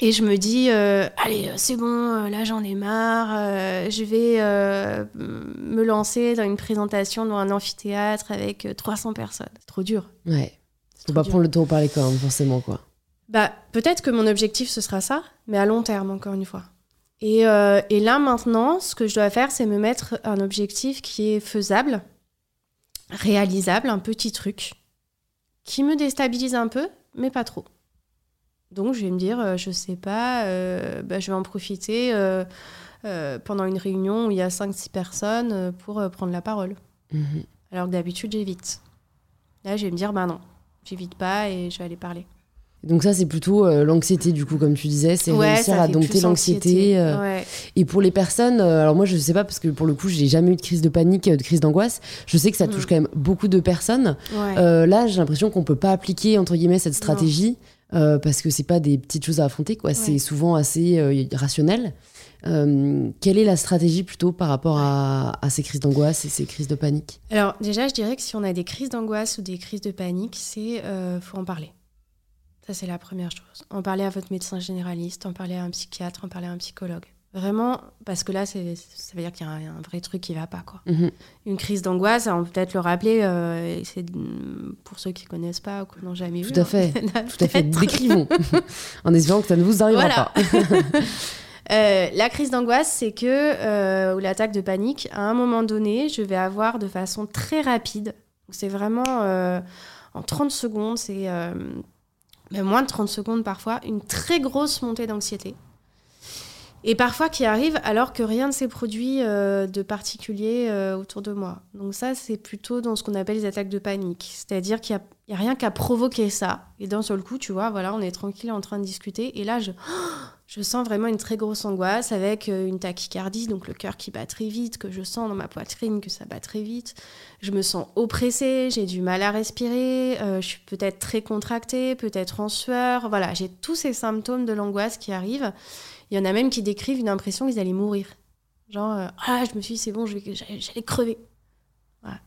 et je me dis, euh, allez, c'est bon, là j'en ai marre, euh, je vais euh, me lancer dans une présentation dans un amphithéâtre avec euh, 300 personnes. C'est trop dur. Ouais. C'est Faut pas dur. prendre le temps de parler quand même, forcément, quoi. Bah, peut-être que mon objectif, ce sera ça, mais à long terme, encore une fois. Et, euh, et là, maintenant, ce que je dois faire, c'est me mettre un objectif qui est faisable, réalisable, un petit truc, qui me déstabilise un peu, mais pas trop. Donc, je vais me dire, euh, je sais pas, euh, bah, je vais en profiter euh, pendant une réunion où il y a 5-6 personnes pour prendre la parole. Mhm. Alors que d'habitude, j'évite. Là, je vais me dire, bah non, j'évite pas et je vais aller parler. Donc ça, c'est plutôt euh, l'anxiété, du coup, comme tu disais, c'est Ouais, réussir ça à dompter l'anxiété. euh, Ouais. Et pour les personnes, euh, alors moi je sais pas parce que pour le coup j'ai jamais eu de crise de panique, euh, de crise d'angoisse. Je sais que ça touche Mm. quand même beaucoup de personnes. Ouais. Euh, là j'ai l'impression qu'on peut pas appliquer entre guillemets cette stratégie euh, parce que c'est pas des petites choses à affronter quoi. C'est souvent assez euh, rationnel. Euh, quelle est la stratégie plutôt par rapport à, à ces crises d'angoisse et ces crises de panique? Alors déjà, je dirais que si on a des crises d'angoisse ou des crises de panique, c'est euh, faut en parler. Ça c'est la première chose. En parler à votre médecin généraliste, en parler à un psychiatre, en parler à un psychologue. Vraiment, parce que là, c'est, ça veut dire qu'il y a un, un vrai truc qui va pas quoi. Mhm. Une crise d'angoisse, on peut peut-être le rappeler. euh, c'est pour ceux qui connaissent pas ou qui n'ont jamais vu. Tout à hein. <laughs> fait. Là, Tout à fait. Décrivons <laughs> en espérant que ça ne vous arrivera Voilà. pas. <laughs> Euh, la crise d'angoisse, c'est que, euh, ou l'attaque de panique, à un moment donné, je vais avoir de façon très rapide, c'est vraiment en 30 secondes, c'est même moins de 30 secondes parfois, une très grosse montée d'anxiété. Et parfois qui arrivent alors que rien ne s'est produit euh, de particulier euh, autour de moi. Donc ça, c'est plutôt dans ce qu'on appelle les attaques de panique. C'est-à-dire qu'il n'y a, rien qu'à provoquer ça. Et d'un seul coup, tu vois, voilà, on est tranquille en train de discuter. Et là, je, je sens vraiment une très grosse angoisse avec euh, une tachycardie, donc le cœur qui bat très vite, que je sens dans ma poitrine que ça bat très vite. Je me sens oppressée, j'ai du mal à respirer, je suis peut-être très contractée, peut-être en sueur. Voilà, j'ai tous ces symptômes de l'angoisse qui arrivent. Il y en a même qui décrivent une impression qu'ils allaient mourir. Genre, euh, ah, je me suis dit, c'est bon, j'allais crever.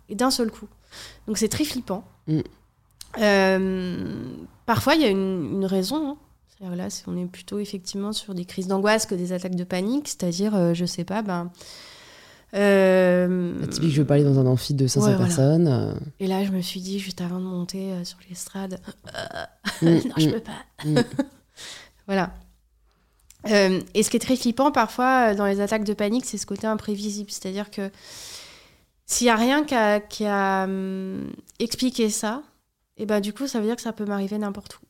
Et d'un seul coup. Donc c'est très flippant. Mm. Euh, parfois, il y a une, raison. Hein. C'est-à-dire là, on est plutôt effectivement sur des crises d'angoisse que des attaques de panique. C'est-à-dire, euh, je sais pas, ben. Euh... Typique, je veux pas aller dans un amphi de 500 personnes. Et là, je me suis dit, juste avant de monter sur l'estrade, <laughs> mm, <laughs> non, je mm, peux pas. <laughs> voilà. Euh, et ce qui est très flippant parfois euh, dans les attaques de panique, c'est ce côté imprévisible. C'est-à-dire que s'il n'y a rien qui a, hum, expliqué ça, et eh ben du coup, ça veut dire que ça peut m'arriver n'importe où.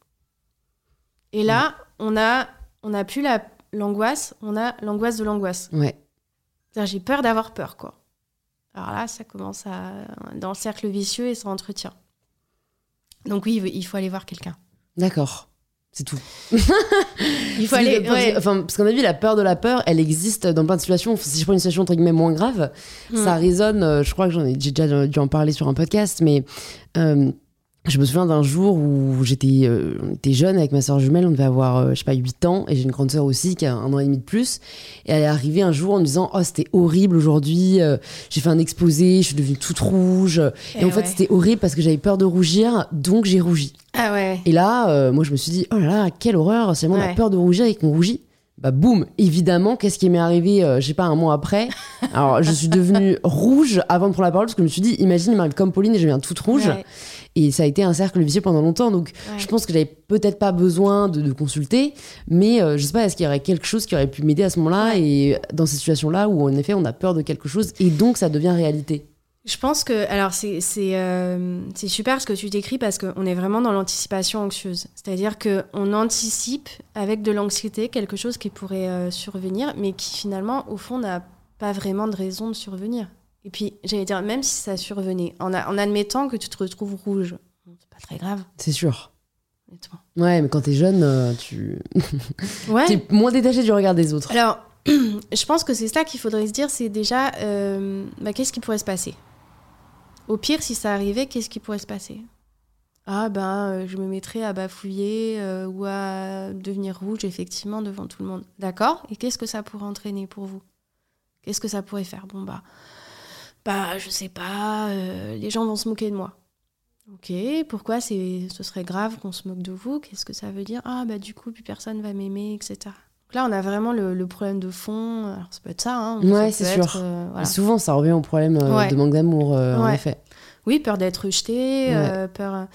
Et là, on a, on a plus l'angoisse, on a l'angoisse de l'angoisse. Ouais. J'ai peur d'avoir peur, quoi. Alors là, ça commence à, dans le cercle vicieux et ça entretient. Donc oui, il faut aller voir quelqu'un. D'accord. C'est tout. <laughs> Il faut aller. Enfin, parce qu'en avis, la peur de la peur, elle existe dans plein de situations. Si je prends une situation entre guillemets moins grave, hmm. ça résonne. Euh, je crois que j'en ai déjà dû en parler sur un podcast, mais euh, je me souviens d'un jour où j'étais euh, jeune avec ma soeur jumelle, on devait avoir, euh, je sais pas, 8 ans, et j'ai une grande soeur aussi qui a un an et demi de plus. Et elle est arrivée un jour en me disant Oh, c'était horrible aujourd'hui, euh, j'ai fait un exposé, je suis devenue toute rouge. Et, en fait, c'était horrible parce que j'avais peur de rougir, donc j'ai rougi. Ah ouais. Et là, moi, je me suis dit Oh là là, quelle horreur, c'est on a peur de rougir et qu'on rougit. Bah boum, évidemment, qu'est-ce qui m'est arrivé, je sais pas, un mois après? Alors, je suis devenue <laughs> rouge avant de prendre la parole parce que je me suis dit Imagine, il m'arrive comme Pauline et je viens toute rouge. Et ça a été un cercle vicieux pendant longtemps. Donc, je pense que j'avais peut-être pas besoin de, consulter, mais euh, je sais pas, est-ce qu'il y aurait quelque chose qui aurait pu m'aider à ce moment-là? Et dans ces situations-là où, en effet, on a peur de quelque chose et donc ça devient réalité je pense que, alors c'est euh, super ce que tu décris parce qu'on est vraiment dans l'anticipation anxieuse. C'est-à-dire qu'on anticipe avec de l'anxiété quelque chose qui pourrait euh, survenir, mais qui finalement, au fond, n'a pas vraiment de raison de survenir. Et puis, j'allais dire, même si ça survenait, en, en admettant que tu te retrouves rouge, c'est pas très grave. C'est sûr. Ouais, mais quand t'es jeune, euh, tu. <laughs> ouais. <laughs> T'es moins détaché du regard des autres. Alors, <clears throat> je pense que c'est ça qu'il faudrait se dire c'est déjà, bah, qu'est-ce qui pourrait se passer? Au pire, si ça arrivait, qu'est-ce qui pourrait se passer? Ah, ben, euh, je me mettrais à bafouiller ou à devenir rouge, effectivement, devant tout le monde. D'accord? Et qu'est-ce que ça pourrait entraîner pour vous? Qu'est-ce que ça pourrait faire? Bon, bah bah, je sais pas, euh, les gens vont se moquer de moi. Ok, pourquoi ce serait grave qu'on se moque de vous? Qu'est-ce que ça veut dire? Ah, bah du coup, plus personne va m'aimer, etc. Là, on a vraiment le, problème de fond. Alors, ça peut être ça. Hein, ouais, c'est sûr. Euh, souvent, ça revient au problème euh, de manque d'amour, en effet. Oui, peur d'être rejeté, peur.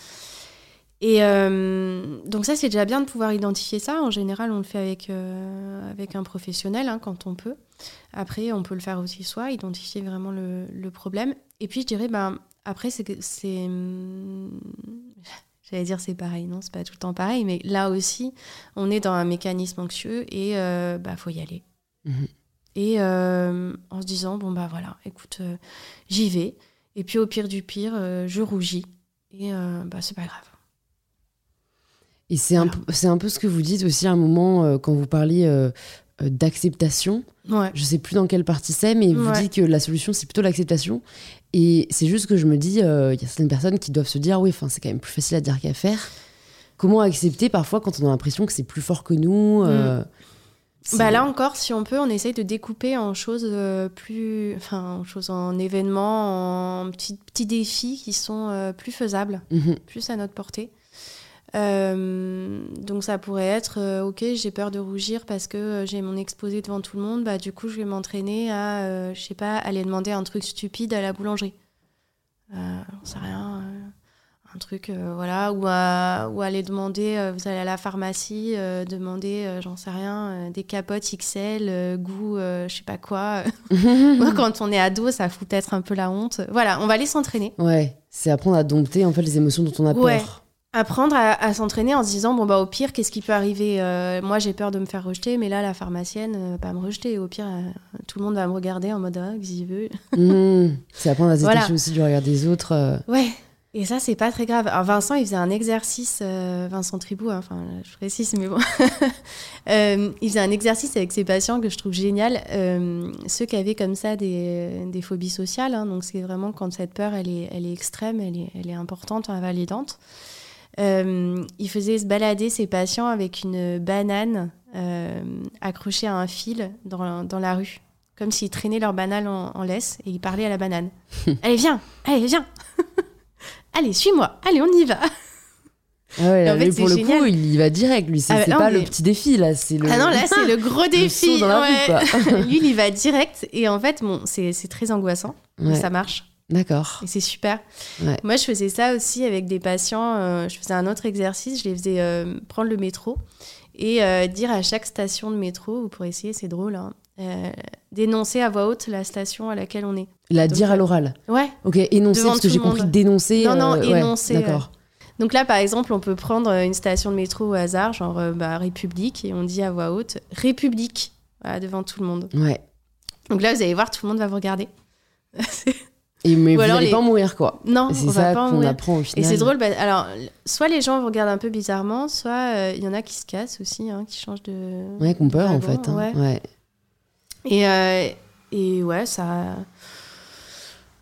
Et donc ça, c'est déjà bien de pouvoir identifier ça. En général, on le fait avec, avec un professionnel hein, quand on peut. Après, on peut le faire aussi soi, identifier vraiment le, le problème. Et puis, je dirais, ben, après, c'est. C'est J'allais dire c'est pareil, non, c'est pas tout le temps pareil, mais là aussi, on est dans un mécanisme anxieux et il euh, bah, faut y aller. Mhm. Et euh, en se disant, bon, bah voilà, écoute, euh, j'y vais. Et puis au pire du pire, je rougis. Et bah, c'est pas grave. Et c'est un, un, peu ce que vous dites aussi à un moment quand vous parliez d'acceptation. Ouais. Je sais plus dans quelle partie c'est, mais vous dites que la solution, c'est plutôt l'acceptation. Et c'est juste que je me dis, euh, il y a certaines personnes qui doivent se dire, oui, c'est quand même plus facile à dire qu'à faire. Comment accepter parfois quand on a l'impression que c'est plus fort que nous euh, mm. bah là encore, si on peut, on essaye de découper en choses euh, plus, enfin, en choses en événements, en petits, petits défis qui sont plus faisables, mhm. plus à notre portée. Euh, donc ça pourrait être, euh, ok, j'ai peur de rougir parce que euh, j'ai mon exposé devant tout le monde, bah du coup je vais m'entraîner à, je sais pas, aller demander un truc stupide à la boulangerie. J'en sais rien, un truc, voilà, ou, à, ou aller demander, vous allez à la pharmacie, demander, j'en sais rien, des capotes XL, goût, je sais pas quoi. <laughs> Moi quand on est ado, ça fout peut-être un peu la honte. Voilà, on va aller s'entraîner. Ouais, c'est apprendre à dompter en fait les émotions dont on a peur. Apprendre à, s'entraîner en se disant bon bah au pire qu'est-ce qui peut arriver euh, moi j'ai peur de me faire rejeter mais là la pharmacienne euh, pas me rejeter. Au pire euh, tout le monde va me regarder en mode ah qu'est-ce veut. Mmh. c'est apprendre à se détacher aussi du regard des autres ouais. Et ça c'est pas très grave. Alors Vincent il faisait un exercice Vincent Tribou hein, enfin je précise mais bon. <laughs> Il faisait un exercice avec ses patients que je trouve génial. Ceux qui avaient comme ça des, des phobies sociales hein, donc c'est vraiment quand cette peur elle est, elle est extrême elle est, elle est importante invalidante euh, il faisait se balader ses patients avec une banane euh, accrochée à un fil dans, dans la rue, comme s'ils traînaient leur banane en, laisse et il parlait à la banane. <laughs> allez, viens, allez, viens, <laughs> allez, suis-moi, allez, on y va. Ah ouais, en pour le coup, il y va direct, lui. C'est ah pas le petit défi, là. C'est le... Ah non, là, c'est le <laughs> gros défi. lui, il y va direct. Et en fait, bon, c'est très angoissant. Mais ça marche. D'accord. Et c'est super. Moi, je faisais ça aussi avec des patients. Euh, je faisais un autre exercice. Je les faisais euh, prendre le métro et euh, dire à chaque station de métro, pour essayer, c'est drôle, hein, d'énoncer à voix haute la station à laquelle on est. La dire à l'oral Ouais. Ok, énoncer, parce que j'ai compris dénoncer. Non, non, énoncer. D'accord. Donc là, par exemple, on peut prendre une station de métro au hasard, genre bah, République, et on dit à voix haute République, devant tout le monde. Ouais. Donc là, vous allez voir, tout le monde va vous regarder. <laughs> Et mais vous n'allez pas mourir, quoi. Non, c'est ça qu'on apprend au final. Et c'est drôle, bah, alors, soit les gens vous regardent un peu bizarrement, soit euh, il y en a qui se cassent aussi, hein, qui changent de. Ouais, qu'on peur, en fait. Hein. Ouais. Et, euh, et ouais, ça.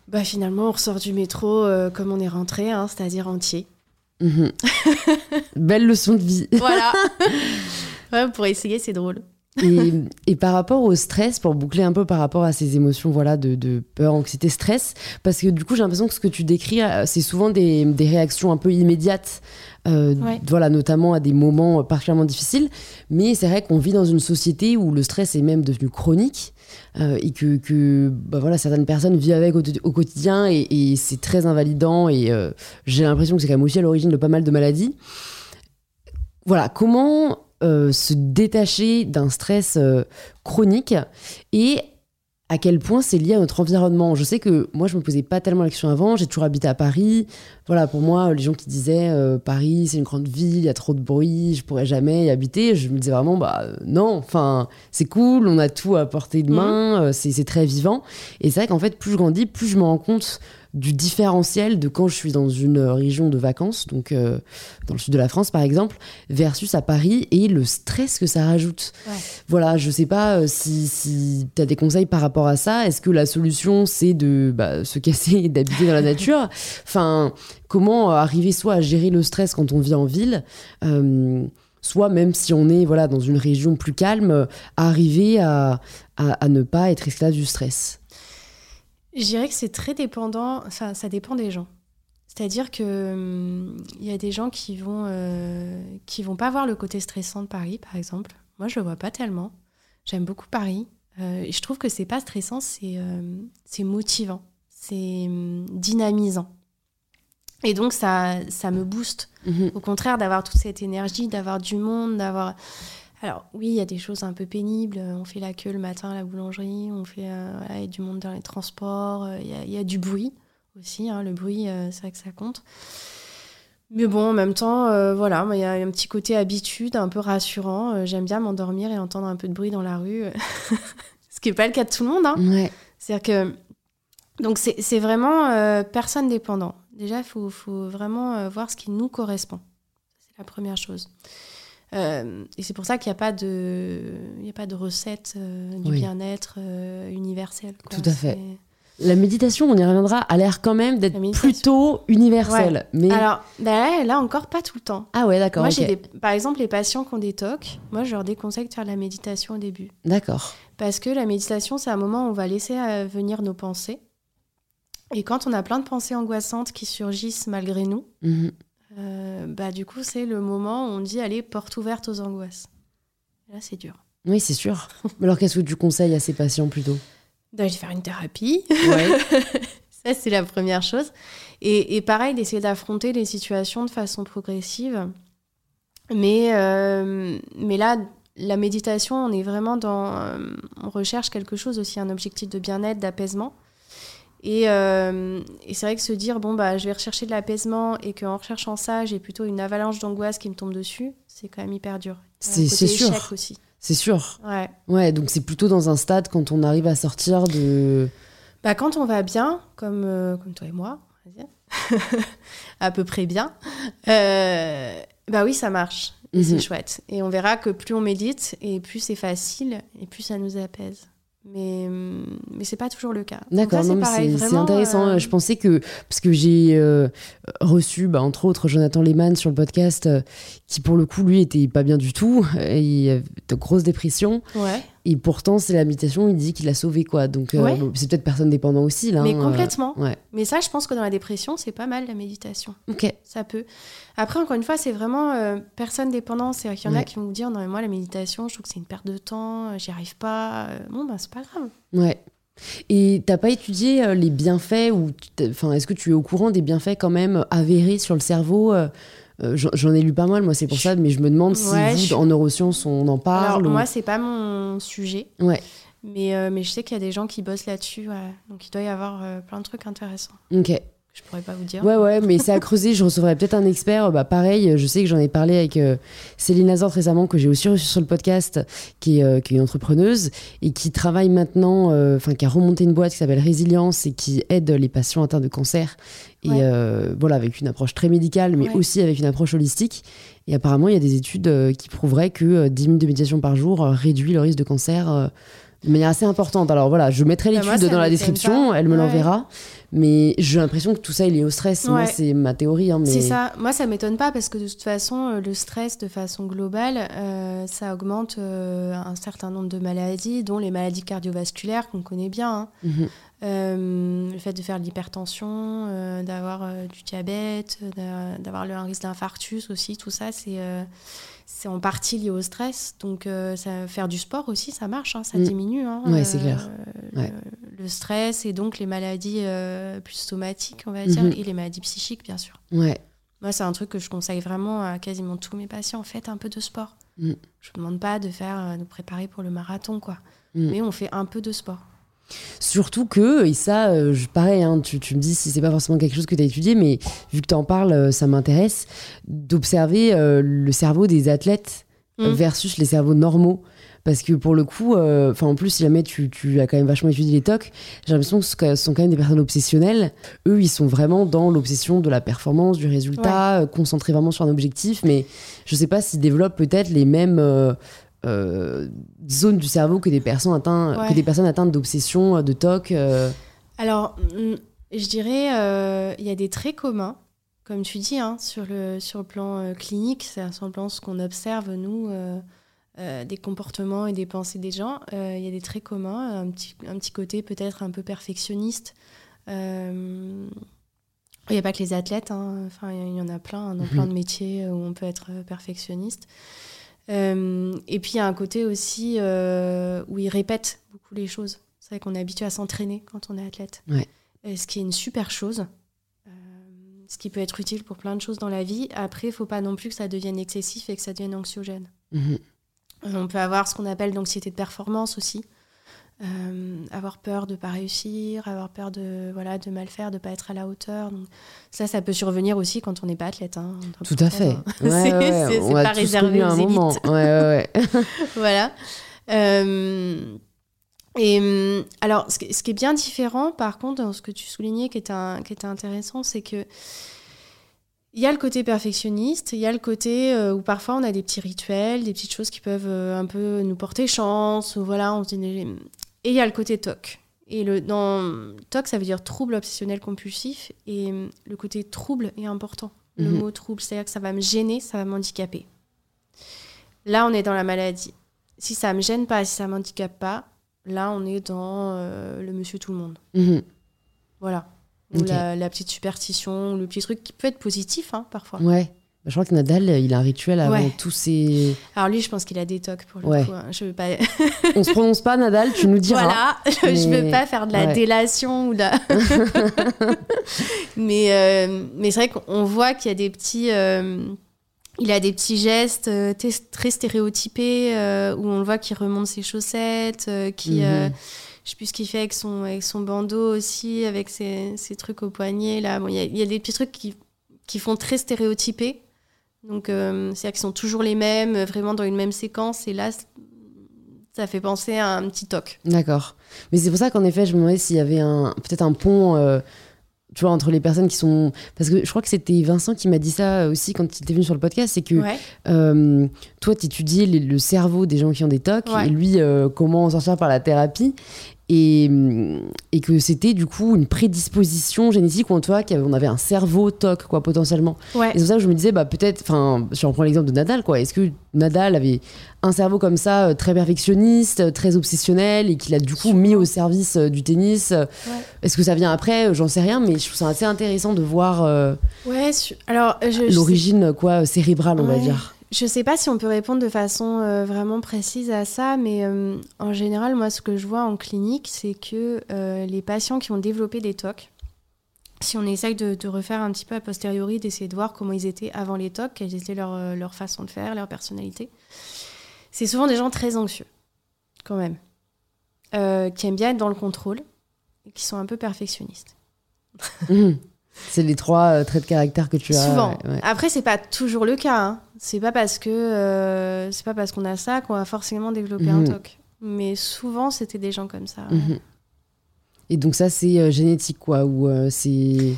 Bah, finalement, on ressort du métro euh, comme on est rentré, hein, c'est-à-dire entier. Mhm. <laughs> Belle leçon de vie. voilà. <laughs> ouais, pour essayer, c'est drôle. Et, par rapport au stress, pour boucler un peu par rapport à ces émotions voilà, de, peur, anxiété, stress, parce que du coup j'ai l'impression que ce que tu décris, euh, c'est souvent des, réactions un peu immédiates, euh, voilà, notamment à des moments particulièrement difficiles. Mais c'est vrai qu'on vit dans une société où le stress est même devenu chronique. Euh, et que, que bah voilà, certaines personnes vivent avec au, quotidien et, c'est très invalidant et j'ai l'impression que c'est quand même aussi à l'origine de pas mal de maladies. Voilà, comment euh, se détacher d'un stress euh, chronique et à quel point c'est lié à notre environnement. Je sais que moi, je me posais pas tellement la question avant. J'ai toujours habité à Paris. Voilà, pour moi, les gens qui disaient euh, Paris, c'est une grande ville, il y a trop de bruit, je pourrais jamais y habiter, je me disais vraiment, bah non, enfin, c'est cool, on a tout à portée de main, mmh. c'est très vivant. Et c'est vrai qu'en fait, plus je grandis, plus je me rends compte du différentiel de quand je suis dans une région de vacances, donc euh, dans le sud de la France par exemple, versus à Paris et le stress que ça rajoute. Voilà, je sais pas euh, si, si tu as des conseils par rapport à ça. Est-ce que la solution c'est de bah, se <laughs> casser et d'habiter dans la nature? Enfin, comment arriver soit à gérer le stress quand on vit en ville euh, soit même si on est voilà dans une région plus calme, arriver à, à ne pas être esclave du stress? Je dirais que c'est très dépendant, enfin, ça dépend des gens. C'est-à-dire que il hum, y a des gens qui vont euh, qui vont pas voir le côté stressant de Paris, par exemple. Moi, je le vois pas tellement. J'aime beaucoup Paris. Euh, et je trouve que c'est pas stressant, c'est euh, c'est motivant, c'est hum, dynamisant. Et donc ça ça me booste. Mhm. Au contraire d'avoir toute cette énergie, d'avoir du monde, d'avoir alors oui, il y a des choses un peu pénibles. On fait la queue le matin à la boulangerie, on fait euh, y a du monde dans les transports, euh, il y, a du bruit aussi. Hein. le bruit, euh, c'est vrai que ça compte. Mais bon, en même temps, voilà, il y a un petit côté habitude, un peu rassurant. J'aime bien m'endormir et entendre un peu de bruit dans la rue, <laughs> ce qui n'est pas le cas de tout le monde. Hein. C'est-à-dire que donc c'est vraiment personne dépendant. Déjà, il faut, faut, vraiment voir ce qui nous correspond. C'est la première chose. Euh, et c'est pour ça qu'il n'y a pas de, il y a pas de recette euh, du bien-être euh, universelle. Tout à fait. La méditation, on y reviendra, a l'air quand même d'être plutôt universelle. Mais... Alors, bah là, encore pas tout le temps. Ah ouais, d'accord. Moi, j'ai par exemple, les patients qui ont des TOC, moi, je leur déconseille de faire de la méditation au début. D'accord. Parce que la méditation, c'est un moment où on va laisser venir nos pensées. Et quand on a plein de pensées angoissantes qui surgissent malgré nous, mhm. Euh, bah, du coup, c'est le moment où on dit allez, porte ouverte aux angoisses. là, c'est dur. Oui, c'est sûr. <laughs> Alors, qu'est-ce que tu conseilles à ces patients plutôt? D'aller faire une thérapie. <laughs> Ça, c'est la première chose. Et, pareil, d'essayer d'affronter les situations de façon progressive. Mais, euh, mais là, la méditation, on est vraiment dans. Euh, on recherche quelque chose aussi, un objectif de bien-être, d'apaisement. Et, euh, et c'est vrai que se dire, bon, bah, je vais rechercher de l'apaisement et qu'en recherchant ça, j'ai plutôt une avalanche d'angoisse qui me tombe dessus, c'est quand même hyper dur. C'est sûr. aussi. C'est sûr. Ouais. Ouais, donc c'est plutôt dans un stade quand on arrive à sortir de. Bah, quand on va bien, comme, euh, comme toi et moi, on va dire, <laughs> à peu près bien, euh, bah oui, ça marche. Et C'est Mhm. chouette. Et on verra que plus on médite, et plus c'est facile, et plus ça nous apaise. Mais, mais c'est pas toujours le cas. D'accord, c'est intéressant. euh, Je pensais que, parce que j'ai euh, reçu, bah, entre autres, Jonathan Lehmann sur le podcast, euh, qui pour le coup, lui, était pas bien du tout. Et il avait de grosses dépressions. Ouais. Et pourtant, c'est la méditation, il dit qu'il l'a sauvé, quoi. Donc, euh, Ouais. bon, c'est peut-être personne dépendant aussi, là. Mais hein, complètement. euh, ouais. Mais ça, je pense que dans la dépression, c'est pas mal la méditation. Ok. Ça peut. Après, encore une fois, c'est vraiment euh, personne dépendant. C'est qu'il y en a qui vont vous dire non, mais moi, la méditation, je trouve que c'est une perte de temps, j'y arrive pas. Bon, ben, c'est pas grave. Ouais. Et t'as pas étudié les bienfaits ou enfin est-ce que tu es au courant des bienfaits quand même avérés sur le cerveau euh, J'en ai lu pas mal moi c'est pour ça mais je me demande si Ouais, vous je- en neurosciences on en parle. Alors, ou- moi, c'est pas mon sujet. Ouais. Mais, euh, mais je sais qu'il y a des gens qui bossent là-dessus. Donc, il doit y avoir euh, plein de trucs intéressants. Ok. Je pourrais pas vous dire. Ouais ouais mais c'est à creuser. Je recevrais peut-être un expert. Bah pareil je sais que j'en ai parlé avec euh, Céline Lazard récemment que j'ai aussi reçu sur le podcast qui est, euh, qui est une entrepreneuse et qui travaille maintenant euh, enfin qui a remonté une boîte qui s'appelle Résilience et qui aide les patients atteints de cancer et Ouais. voilà avec une approche très médicale mais Ouais. aussi avec une approche holistique et apparemment il y a des études qui prouveraient que euh, 10 minutes de méditation par jour réduit le risque de cancer de manière assez importante alors voilà je mettrai Bah, l'étude dans la description elle me Ouais. l'enverra mais j'ai l'impression que tout ça il est au stress moi c'est ma théorie hein, mais C'est ça. Moi, ça m'étonne pas parce que de toute façon, euh, le stress, de façon globale, euh, ça augmente euh, un certain nombre de maladies, dont les maladies cardiovasculaires qu'on connaît bien. hein. Mhm. Euh, le fait de faire de l'hypertension, d'avoir du diabète, d'a- d'avoir le un risque d'infarctus aussi, tout ça, c'est c'est en partie lié au stress. Donc, euh, ça, faire du sport aussi, ça marche, hein, ça Mm. diminue. hein, Ouais, c'est clair. le- Ouais. Le, stress et donc les maladies euh, plus somatiques, on va dire, Mhm. et les maladies psychiques, bien sûr. ouais Moi, c'est un truc que je conseille vraiment à quasiment tous mes patients. Faites un peu de sport. Mm. Je ne demande pas de faire, euh, de préparer pour le marathon, quoi. Mm. Mais on fait un peu de sport. Surtout que, et ça, euh, je- pareil, hein, tu, tu me dis si c'est pas forcément quelque chose que tu as étudié, mais vu que tu en parles, euh, ça m'intéresse, d'observer euh, le cerveau des athlètes euh, Mm. versus les cerveaux normaux. Parce que pour le coup, euh, enfin en plus, si jamais tu, tu as quand même vachement étudié les TOC, j'ai l'impression que ce sont quand même des personnes obsessionnelles. Eux, ils sont vraiment dans l'obsession de la performance, du résultat, euh, concentrés vraiment sur un objectif. Mais je sais pas s'ils développent peut-être les mêmes euh, zones du cerveau que des personnes atteintes, Ouais. que des personnes atteintes d'obsession, euh, de TOC. euh. Alors, mm, je dirais, euh, il y a des traits communs, comme tu dis, hein, sur, le, sur le plan clinique, c'est sur le plan ce qu'on observe, nous, des comportements et des pensées des gens. Il y a des traits communs, un petit, un petit côté peut-être un peu perfectionniste. Il n'y a pas que les athlètes, hein, enfin, il y en a plein, dans Mhm. plein de métiers où on peut être perfectionniste. Euh, et puis il y a un côté aussi euh, où ils répètent beaucoup les choses. C'est vrai qu'on est habitué à s'entraîner quand on est athlète. Ouais. Euh, ce qui est une super chose. Euh, ce qui peut être utile pour plein de choses dans la vie. Après, il faut pas non plus que ça devienne excessif et que ça devienne anxiogène. Mhm. On peut avoir ce qu'on appelle l'anxiété de performance aussi. Euh, avoir peur de pas réussir, avoir peur de voilà de mal faire, de pas être à la hauteur. Donc, ça, ça peut survenir aussi quand on n'est pas athlète. hein. Tout à fait. <laughs> Ouais, C'est- ouais, pas réservé aux élites. <laughs> <laughs> voilà. Euh, et alors, ce, qui- ce qui est bien différent, par contre, dans ce que tu soulignais, qui était, un- qui était intéressant, c'est que il y a le côté perfectionniste, il y a le côté euh, où parfois on a des petits rituels, des petites choses qui peuvent euh, un peu nous porter chance, ou voilà, on se dit... Et il y a le côté TOC. Et le, dans TOC, ça veut dire trouble obsessionnel compulsif, et hum, le côté trouble est important. Le Mhm. mot trouble, c'est-à-dire que ça va me gêner, ça va m'handicaper. Là, on est dans la maladie. Si ça me gêne pas, si ça m'handicape pas, là, on est dans euh, le monsieur tout le monde. Mhm. Voilà. Ou la petite superstition, le petit truc qui peut être positif, hein, parfois. Ouais. Je crois que Nadal, il a un rituel avant Ouais. tous ses. Alors lui, je pense qu'il a des tocs pour le Ouais. coup. hein. Je veux pas. <laughs> On se prononce pas, Nadal, tu nous diras. voilà. <laughs> je Mais- veux pas faire de la ouais. délation ou de la. <laughs> mais euh, mais c'est vrai qu'on voit qu'il y a des petits. euh, il a des petits gestes euh, très stéréotypés euh, où on le voit qu'il remonte ses chaussettes, euh, qui. Euh, je sais plus ce qu'il fait avec son, avec son bandeau aussi, avec ses, ses trucs au poignet. Là, bon, il y, a- y a des petits trucs qui, qui font très stéréotypés. Donc, euh, c'est-à-dire qu'ils sont toujours les mêmes, euh, vraiment dans une même séquence. Et là, ça fait penser à un petit toc. D'accord. Mais c'est pour ça qu'en effet, je me demandais s'il y avait un peut-être un pont, euh, tu vois, entre les personnes qui sont. Parce que je crois que c'était Vincent qui m'a dit ça aussi quand il était venu sur le podcast, c'est que Ouais. euh, toi, tu étudiais le cerveau des gens qui ont des TOC Ouais. et lui, euh, comment en sortir par la thérapie. Et, hum, et que c'était du coup une prédisposition génétique en cas qu'on avait un cerveau TOC quoi potentiellement. Ouais. Et c'est pour ça que je me disais bah peut-être enfin si on prend l'exemple de Nadal quoi est-ce que Nadal avait un cerveau comme ça euh, très perfectionniste euh, très obsessionnel et qu'il a du coup mis au service euh, du tennis est-ce que ça vient après? J'en sais rien mais je trouve ça assez intéressant de voir euh, Ouais, alors, l'origine quoi cérébrale on va dire Je sais pas si on peut répondre de façon euh, vraiment précise à ça, mais euh, en général, moi, ce que je vois en clinique, c'est que euh, les patients qui ont développé des TOC, si on essaye de, de refaire un petit peu a posteriori, d'essayer de voir comment ils étaient avant les TOC, quelles étaient leur, euh, leur façon de faire, leur personnalité, c'est souvent des gens très anxieux, quand même, qui aiment bien être dans le contrôle et qui sont un peu perfectionnistes. <laughs> C'est les trois traits de caractère que tu as Souvent. ouais. Après, c'est pas toujours le cas. hein. C'est pas parce que euh, c'est pas parce qu'on a ça qu'on va forcément développer Mhm. un TOC. Mais souvent, c'était des gens comme ça. Mhm. et donc ça c'est euh, génétique quoi ou euh, c'est Il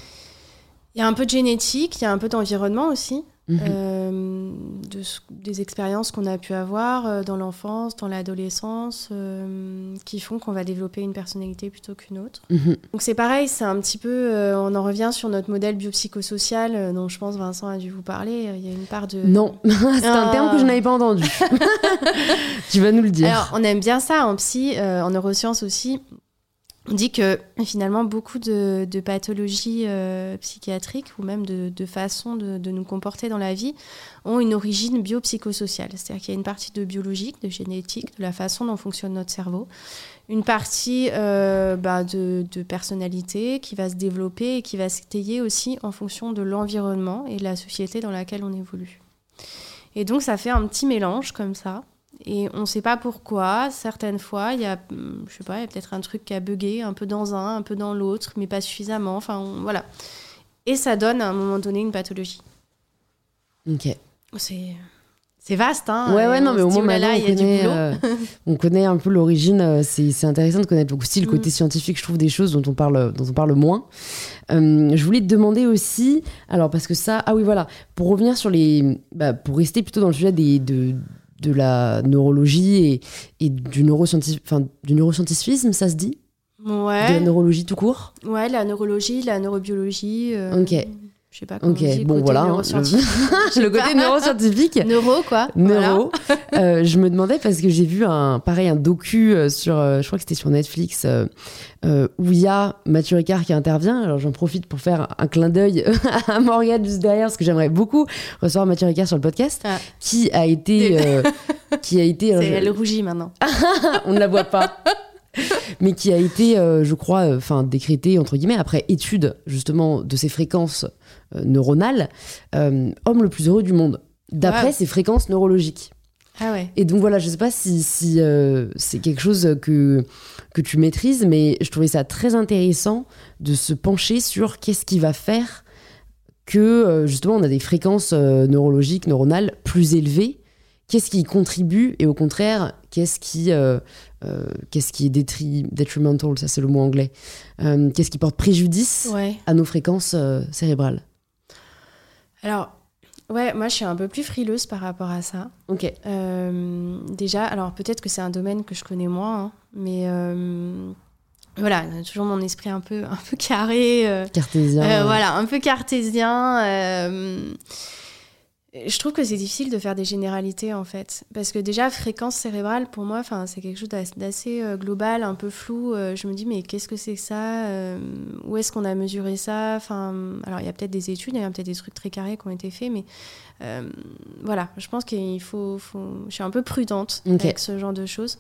y a un peu de génétique, il y a un peu d'environnement aussi, Mhm. euh, de des expériences qu'on a pu avoir euh, dans l'enfance, dans l'adolescence, euh, qui font qu'on va développer une personnalité plutôt qu'une autre. Mhm. Donc c'est pareil, c'est un petit peu, euh, on en revient sur notre modèle biopsychosocial dont je pense Vincent a dû vous parler. Il y a une part de non <laughs> c'est un terme que je n'avais pas entendu <laughs> tu vas nous le dire Alors, on aime bien ça en psy, en neurosciences aussi. On dit que finalement, beaucoup de, pathologies euh, psychiatriques ou même de, façons de, nous comporter dans la vie ont une origine biopsychosociale. C'est-à-dire qu'il y a une partie de biologique, de génétique, de la façon dont fonctionne notre cerveau, une partie euh, bah, de, de personnalité qui va se développer et qui va s'étayer aussi en fonction de l'environnement et de la société dans laquelle on évolue. Et donc, ça fait un petit mélange comme ça. Et on ne sait pas pourquoi. Certaines fois, il y a, hum, je sais pas, il y a peut-être un truc qui a bugué, un peu dans un, un peu dans l'autre, mais pas suffisamment. Enfin, on- voilà. Et ça donne à un moment donné une pathologie. ok C'est, c'est vaste, hein. Ouais, ouais, non, on mais au moins oh là on connaît, euh, <laughs> on connaît un peu l'origine. euh, C'est intéressant de connaître aussi le côté Mm. scientifique, je trouve, des choses dont on parle, dont on parle moins. Euh, je voulais te demander aussi, alors parce que ça, ah oui, voilà, pour revenir sur les. bah, pour rester plutôt dans le sujet des, de, de la neurologie et, et du, neuroscientifisme, ça se dit? De la Ouais. neurologie tout court? Ouais, la neurologie, la neurobiologie. euh, Ok. Je sais pas comment Ok, on dit, bon, côté voilà, hein, neuroscientifique. Sais <laughs> Le côté neuroscientifique. Neuro, quoi. Voilà. Neuro. Euh, je me demandais parce que j'ai vu un pareil un docu euh, sur, euh, je crois que c'était sur Netflix, euh, où il y a Mathieu Ricard qui intervient. Alors j'en profite pour faire un clin d'œil <laughs> à Morgane juste derrière, parce que j'aimerais beaucoup recevoir Mathieu Ricard sur le podcast, Ah. qui a été, euh, <laughs> qui a été, je- elle rougit maintenant. on ne la voit pas. mais qui a été, euh, je crois, euh, enfin décrété entre guillemets après étude justement de ces fréquences euh, neuronales, euh, homme le plus heureux du monde, d'après Wow. ses fréquences neurologiques. Ah ouais. Et donc voilà, je sais pas si, si euh, c'est quelque chose que, que tu maîtrises, mais je trouvais ça très intéressant de se pencher sur qu'est-ce qui va faire que justement on a des fréquences neurologiques, neuronales plus élevées. Qu'est-ce qui contribue et au contraire, qu'est-ce qui, euh, euh, qu'est-ce qui est détri- detrimental, ça c'est le mot anglais, qu'est-ce qui porte préjudice Ouais. à nos fréquences cérébrales. Alors, ouais, moi je suis un peu plus frileuse par rapport à ça. Ok. Euh, déjà, alors peut-être que c'est un domaine que je connais moins, hein, mais euh, voilà, toujours mon esprit un peu, <laughs> un peu carré. euh, Cartésien. voilà, un peu cartésien. Je trouve que c'est difficile de faire des généralités en fait, parce que déjà fréquence cérébrale pour moi, c'est quelque chose d'ass- d'assez euh, global, un peu flou. Euh, je me dis mais qu'est-ce que c'est que ça Euh, Où est-ce qu'on a mesuré ça? Enfin, alors il y a peut-être des études, il y a peut-être des trucs très carrés qui ont été faits, mais euh, voilà, je pense qu'il faut, faut- je suis un peu prudente avec ce genre de choses.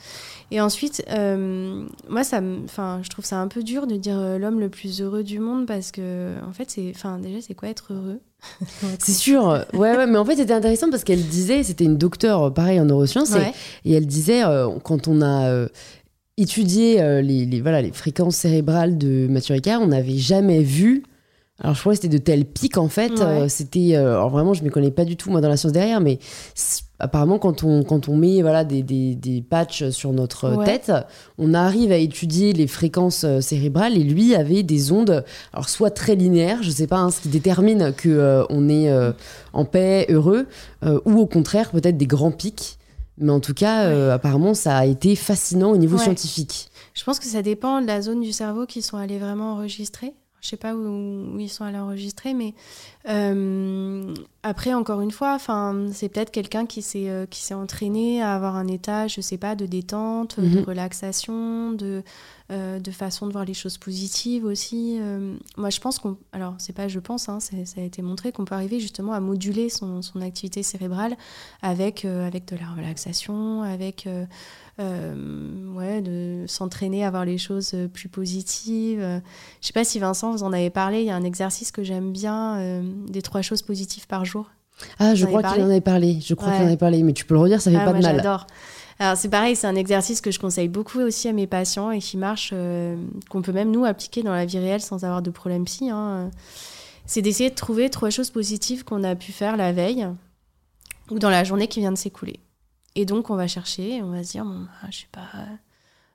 Et ensuite, euh, moi ça, je trouve ça un peu dur de dire l'homme le plus heureux du monde parce que en fait c'est, déjà c'est quoi être heureux? <laughs> C'est sûr, ouais, ouais, mais en fait c'était intéressant parce qu'elle disait, c'était une docteure, euh, pareil en neurosciences, et- Ouais. et, elle disait, euh, quand on a, euh, étudié les, les, voilà, les fréquences cérébrales de Mathieu Ricard, on n'avait jamais vu alors, je crois que c'était de tels pics, en fait. Euh, c'était. Euh, alors, vraiment, je ne me connais pas du tout, moi, dans la science derrière, mais apparemment, quand on, quand on met voilà, des, des, des patchs sur notre tête, on arrive à étudier les fréquences euh, cérébrales et lui avait des ondes, alors soit très linéaires, je ne sais pas, hein, ce qui détermine qu'on on est en paix, heureux, ou au contraire, peut-être des grands pics. Mais en tout cas, apparemment, ça a été fascinant au niveau scientifique. Je pense que ça dépend de la zone du cerveau qui sont allés vraiment enregistrer. Je sais pas où, ils sont allés enregistrer, mais euh, après, encore une fois, c'est peut-être quelqu'un qui s'est euh, qui s'est entraîné à avoir un état, je sais pas, de détente, de mhm. relaxation, de euh, de façon de voir les choses positives aussi. moi, je pense qu'on, alors c'est pas je pense, hein, ça a été montré qu'on peut arriver justement à moduler son, son activité cérébrale avec avec de la relaxation, avec euh, ouais, de s'entraîner à voir les choses euh, plus positives. Je sais pas si Vincent, vous en avez parlé, il y a un exercice que j'aime bien, euh, des trois choses positives par jour. Ah, je crois qu'il en avait parlé, je crois qu'il en avait parlé, mais tu peux le redire, ça fait ah, pas de mal. J'adore. Alors c'est pareil, c'est un exercice que je conseille beaucoup aussi à mes patients et qui marche, qu'on peut même nous appliquer dans la vie réelle sans avoir de problème psy. Hein. C'est d'essayer de trouver trois choses positives qu'on a pu faire la veille ou dans la journée qui vient de s'écouler. Et donc, on va chercher, on va se dire, bon, bah, je sais pas.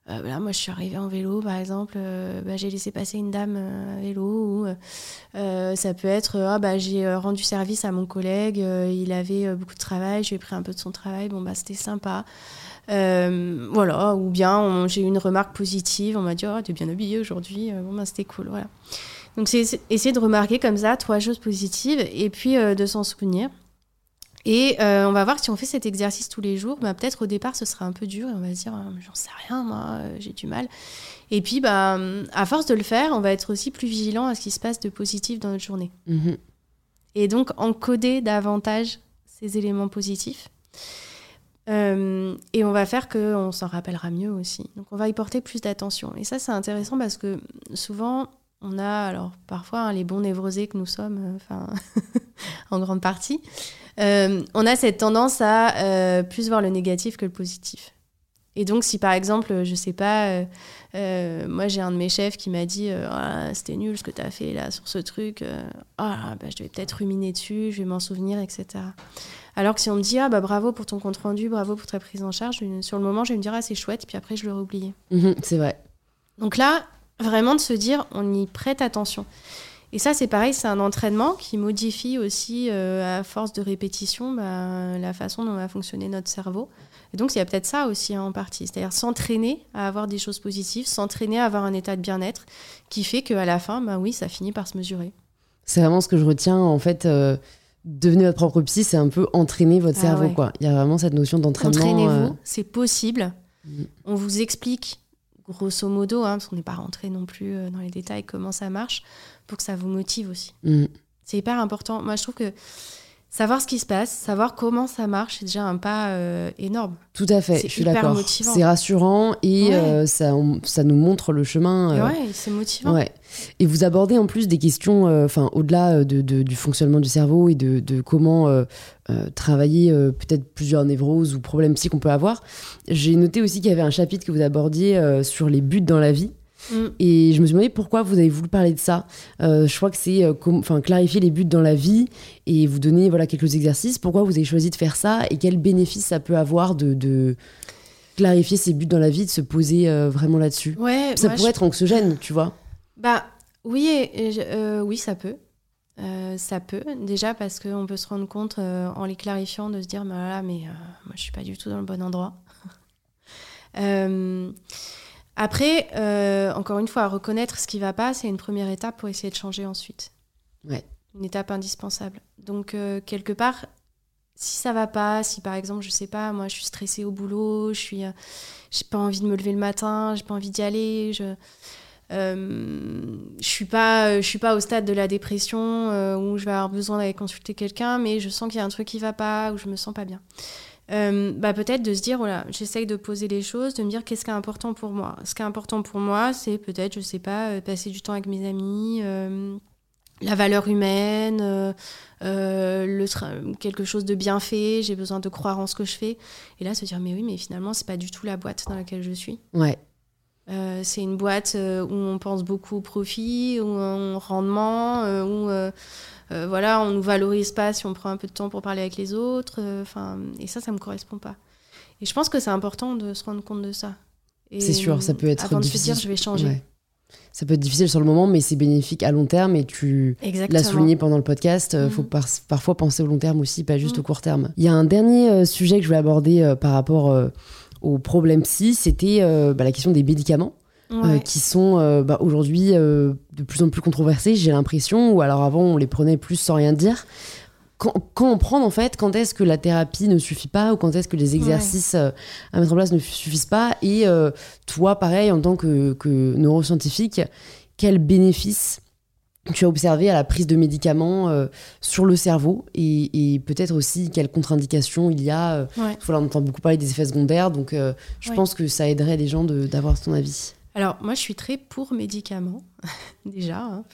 Euh, moi, je suis arrivée en vélo, par exemple. Euh, bah, j'ai laissé passer une dame euh, à vélo. Ou, ça peut être, ah, bah, j'ai rendu service à mon collègue. il avait beaucoup de travail. J'ai pris un peu de son travail. Bon, bah, c'était sympa. voilà. Ou bien, j'ai eu une remarque positive. On m'a dit, oh, t'es bien habillée aujourd'hui. bon, bah, c'était cool. Voilà. Donc, c'est essayer de remarquer comme ça trois choses positives et puis de s'en souvenir. Et euh, on va voir si on fait cet exercice tous les jours, bah, peut-être au départ ce sera un peu dur et on va se dire ah, j'en sais rien moi, euh, j'ai du mal. Et puis bah, à force de le faire, on va être aussi plus vigilant à ce qui se passe de positif dans notre journée. Mhm. Et donc encoder davantage ces éléments positifs. Euh, et on va faire qu'on s'en rappellera mieux aussi. Donc on va y porter plus d'attention. Et ça c'est intéressant parce que souvent on a, alors parfois hein, les bons névrosés que nous sommes, enfin <laughs> en grande partie, euh, on a cette tendance à euh, plus voir le négatif que le positif. Et donc, si par exemple, je sais pas, euh, moi j'ai un de mes chefs qui m'a dit ah, c'était nul ce que tu as fait là sur ce truc, ah, bah, je vais peut-être ruminer dessus, je vais m'en souvenir, etc. Alors que si on me dit ah, bah, bravo pour ton compte rendu, bravo pour ta prise en charge, sur le moment je vais me dire ah, c'est chouette, puis après je l'aurai oublié. Mhm, c'est vrai. Donc là, vraiment de se dire on y prête attention. Et ça, c'est pareil, c'est un entraînement qui modifie aussi, euh, à force de répétition, bah, la façon dont va fonctionner notre cerveau. Et donc, il y a peut-être ça aussi hein, en partie, c'est-à-dire s'entraîner à avoir des choses positives, s'entraîner à avoir un état de bien-être qui fait qu'à la fin, bah, oui, ça finit par se mesurer. C'est vraiment ce que je retiens, en fait. Euh, devenir votre propre psy, c'est un peu entraîner votre ah cerveau. Quoi. Il y a vraiment cette notion d'entraînement. Entraînez-vous, euh, c'est possible. Mm. On vous explique grosso modo, hein, parce qu'on n'est pas rentré non plus dans les détails, comment ça marche pour que ça vous motive aussi. Mm. C'est hyper important. Moi, je trouve que savoir ce qui se passe, savoir comment ça marche, c'est déjà un pas euh, énorme. Tout à fait, je suis d'accord. C'est rassurant et euh, ça, ça, nous montre le chemin. Euh, ouais, c'est motivant. Ouais. Et vous abordez en plus des questions, enfin au-delà de, du fonctionnement du cerveau et de, de comment travailler peut-être plusieurs névroses ou problèmes psy qu'on peut avoir. J'ai noté aussi qu'il y avait un chapitre que vous abordiez sur les buts dans la vie. Mm. Et je me suis demandé pourquoi vous avez voulu parler de ça. Euh, je crois que c'est euh, clarifier les buts dans la vie et vous donner voilà, quelques exercices. Pourquoi vous avez choisi de faire ça et quel bénéfice ça peut avoir de, de clarifier ses buts dans la vie, de se poser euh, vraiment là-dessus? Ouais, Ça pourrait être anxiogène, tu vois Bah oui, oui, ça peut. ça peut, déjà parce qu'on peut se rendre compte en les clarifiant de se dire, bah, mais moi je suis pas du tout dans le bon endroit. <laughs> Après, euh, encore une fois, reconnaître ce qui va pas, c'est une première étape pour essayer de changer ensuite. Ouais. Une étape indispensable. Donc, euh, quelque part, si ça va pas, si par exemple, je sais pas, moi je suis stressée au boulot, je suis, euh, j'ai pas envie de me lever le matin, j'ai pas envie d'y aller, je, je suis pas, je suis pas au stade de la dépression où je vais avoir besoin d'aller consulter quelqu'un, mais je sens qu'il y a un truc qui va pas, ou je me sens pas bien. Euh, bah peut-être de se dire, voilà, j'essaye de poser les choses, de me dire qu'est-ce qui est important pour moi. Ce qui est important pour moi, c'est peut-être, je sais pas, euh, passer du temps avec mes amis, euh, la valeur humaine, le quelque chose de bien fait, j'ai besoin de croire en ce que je fais. Et là, se dire, mais oui, mais finalement, c'est pas du tout la boîte dans laquelle je suis. Ouais. C'est une boîte où on pense beaucoup au profit, où on rendement, où euh, voilà, on nous valorise pas si on prend un peu de temps pour parler avec les autres. Enfin, et ça, ça me correspond pas. Et je pense que c'est important de se rendre compte de ça. C'est sûr, ça peut être avant difficile. de se dire je vais changer. Ouais. Ça peut être difficile sur le moment, mais c'est bénéfique à long terme et tu l'as souligné pendant le podcast. euh, Mhm. faut par- parfois penser au long terme aussi, pas juste Mhm. au court terme. Il y a un dernier euh, sujet que je voulais aborder euh, par rapport euh, au problème psy, c'était euh, bah, la question des médicaments. Euh, Ouais. qui sont euh, bah, aujourd'hui euh, de plus en plus controversés, j'ai l'impression, ou alors avant on les prenait plus sans rien dire. Quand, quand on prend en fait, quand est-ce que la thérapie ne suffit pas ou quand est-ce que les exercices euh, à mettre en place ne suffisent pas Et euh, toi, pareil, en tant que, que neuroscientifique, quel bénéfice tu as observé à la prise de médicaments euh, sur le cerveau et, et peut-être aussi quelles contre-indications il y a Ouais. Voilà, on entend beaucoup parler des effets secondaires, donc je Ouais. pense que ça aiderait les gens d'avoir ton avis. Alors, moi, je suis très pour médicaments, <laughs> déjà. hein.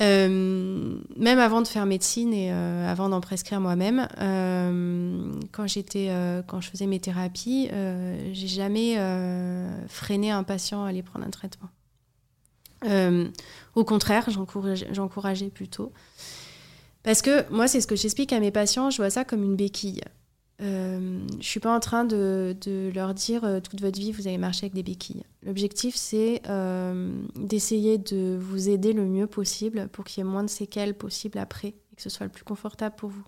Euh, même avant de faire médecine et euh, avant d'en prescrire moi-même, euh, quand quand je faisais mes thérapies, j'ai jamais freiné un patient à aller prendre un traitement. Au contraire, j'encourageais plutôt. Parce que moi, c'est ce que j'explique à mes patients, je vois ça comme une béquille. Euh, je suis pas en train de, leur dire euh, toute votre vie vous allez marcher avec des béquilles. L'objectif c'est euh, d'essayer de vous aider le mieux possible pour qu'il y ait moins de séquelles possible après et que ce soit le plus confortable pour vous.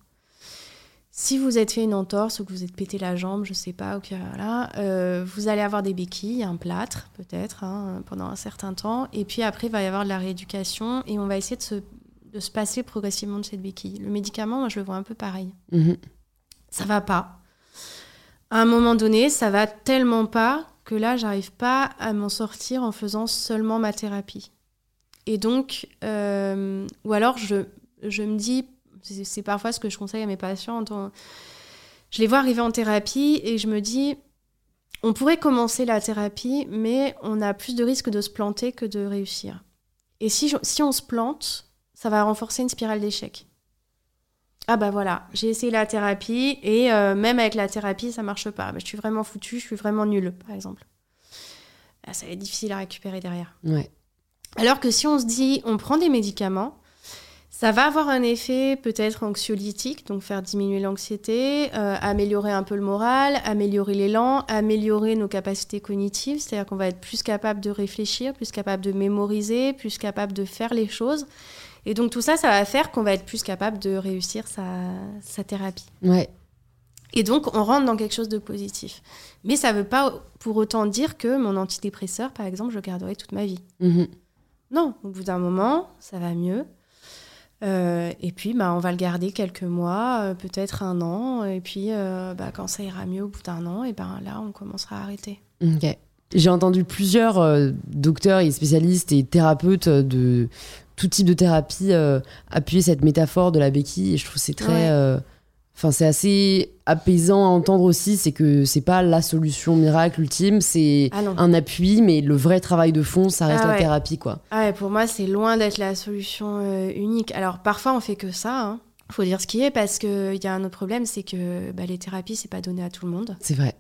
Si vous êtes fait une entorse ou que vous êtes pété la jambe, je sais pas, euh, vous allez avoir des béquilles, un plâtre peut-être hein, pendant un certain temps, et puis après il va y avoir de la rééducation et on va essayer de se, de se passer progressivement de cette béquille. Le médicament, moi je le vois un peu pareil Mhm. Ça va pas. À un moment donné, ça va tellement pas que là, j'arrive pas à m'en sortir en faisant seulement ma thérapie. Et donc, euh, ou alors je, me dis, c'est parfois ce que je conseille à mes patients, en- je les vois arriver en thérapie et je me dis, on pourrait commencer la thérapie, mais on a plus de risques de se planter que de réussir. Et si on se plante, ça va renforcer une spirale d'échec. Ah bah voilà, j'ai essayé la thérapie et euh, même avec la thérapie, ça marche pas. Bah, je suis vraiment foutue, je suis vraiment nulle, par exemple. Ah, ça va être difficile à récupérer derrière. Ouais. Alors que si on se dit, on prend des médicaments, ça va avoir un effet peut-être anxiolytique, donc faire diminuer l'anxiété, euh, améliorer un peu le moral, améliorer l'élan, améliorer nos capacités cognitives, c'est-à-dire qu'on va être plus capable de réfléchir, plus capable de mémoriser, plus capable de faire les choses. Et donc tout ça, ça va faire qu'on va être plus capable de réussir sa, sa thérapie. Ouais. Et donc, on rentre dans quelque chose de positif. Mais ça ne veut pas pour autant dire que mon antidépresseur, par exemple, je garderai toute ma vie. Mhm. Non, au bout d'un moment, ça va mieux. Euh, et puis, bah, on va le garder quelques mois, euh, peut-être un an. Et puis, euh, bah, quand ça ira mieux au bout d'un an, et ben là, on commencera à arrêter. Ok. J'ai entendu plusieurs euh, docteurs et spécialistes et thérapeutes de tout type de thérapie euh, appuyer cette métaphore de la béquille et je trouve que c'est très Ouais. euh, enfin c'est assez apaisant à entendre aussi c'est que c'est pas la solution miracle ultime c'est Ah un appui mais le vrai travail de fond ça reste Ah la thérapie quoi Ah ouais, pour moi, c'est loin d'être la solution euh, unique. Alors, parfois, on fait que ça. hein. Faut dire ce qui est, parce qu'il y a un autre problème, c'est que bah, les thérapies, c'est pas donné à tout le monde. c'est vrai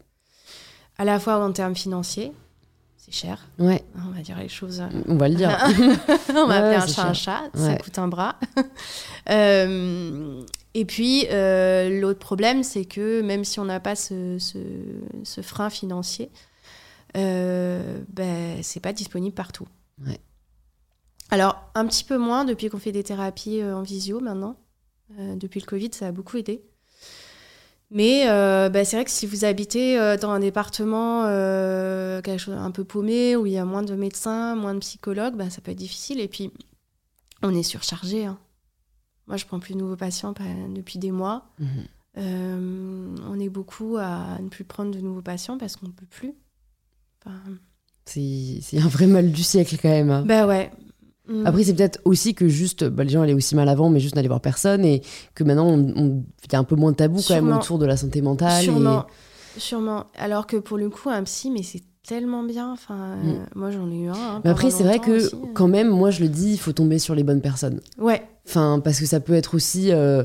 À la fois en termes financiers, c'est cher. ouais On va dire les choses. euh, on va le dire <laughs> on va Ouais, appeler un chat un chat, ça coûte un bras. <laughs> Euh, et puis, euh, l'autre problème, c'est que même si on n'a pas ce, ce- ce frein financier, euh, ben, c'est pas disponible partout. Ouais. Alors, un petit peu moins depuis qu'on fait des thérapies en visio maintenant. Depuis le Covid, ça a beaucoup aidé. Mais euh, bah, c'est vrai que si vous habitez euh, dans un département euh, quelque chose un peu paumé, où il y a moins de médecins, moins de psychologues, bah, ça peut être difficile. Et puis, on est surchargé. hein. Moi, je prends plus de nouveaux patients depuis des mois. Mhm. On est beaucoup à ne plus prendre de nouveaux patients parce qu'on ne peut plus. Enfin, c'est un vrai mal du siècle quand même hein. bah ouais. Mm. Après, c'est peut-être aussi que juste, bah, les gens allaient aussi mal avant, mais juste n'allaient voir personne, et que maintenant, il y a un peu moins de tabou quand même Sûrement. autour de la santé mentale. et- Sûrement, sûrement. Alors que pour le coup, un psy, mais c'est tellement bien. Enfin, euh, Mm. moi, j'en ai eu un. hein, Mais après, c'est vrai que aussi. hein. quand même, moi, je le dis, il faut tomber sur les bonnes personnes. Ouais, Enfin, parce que ça peut être aussi. euh,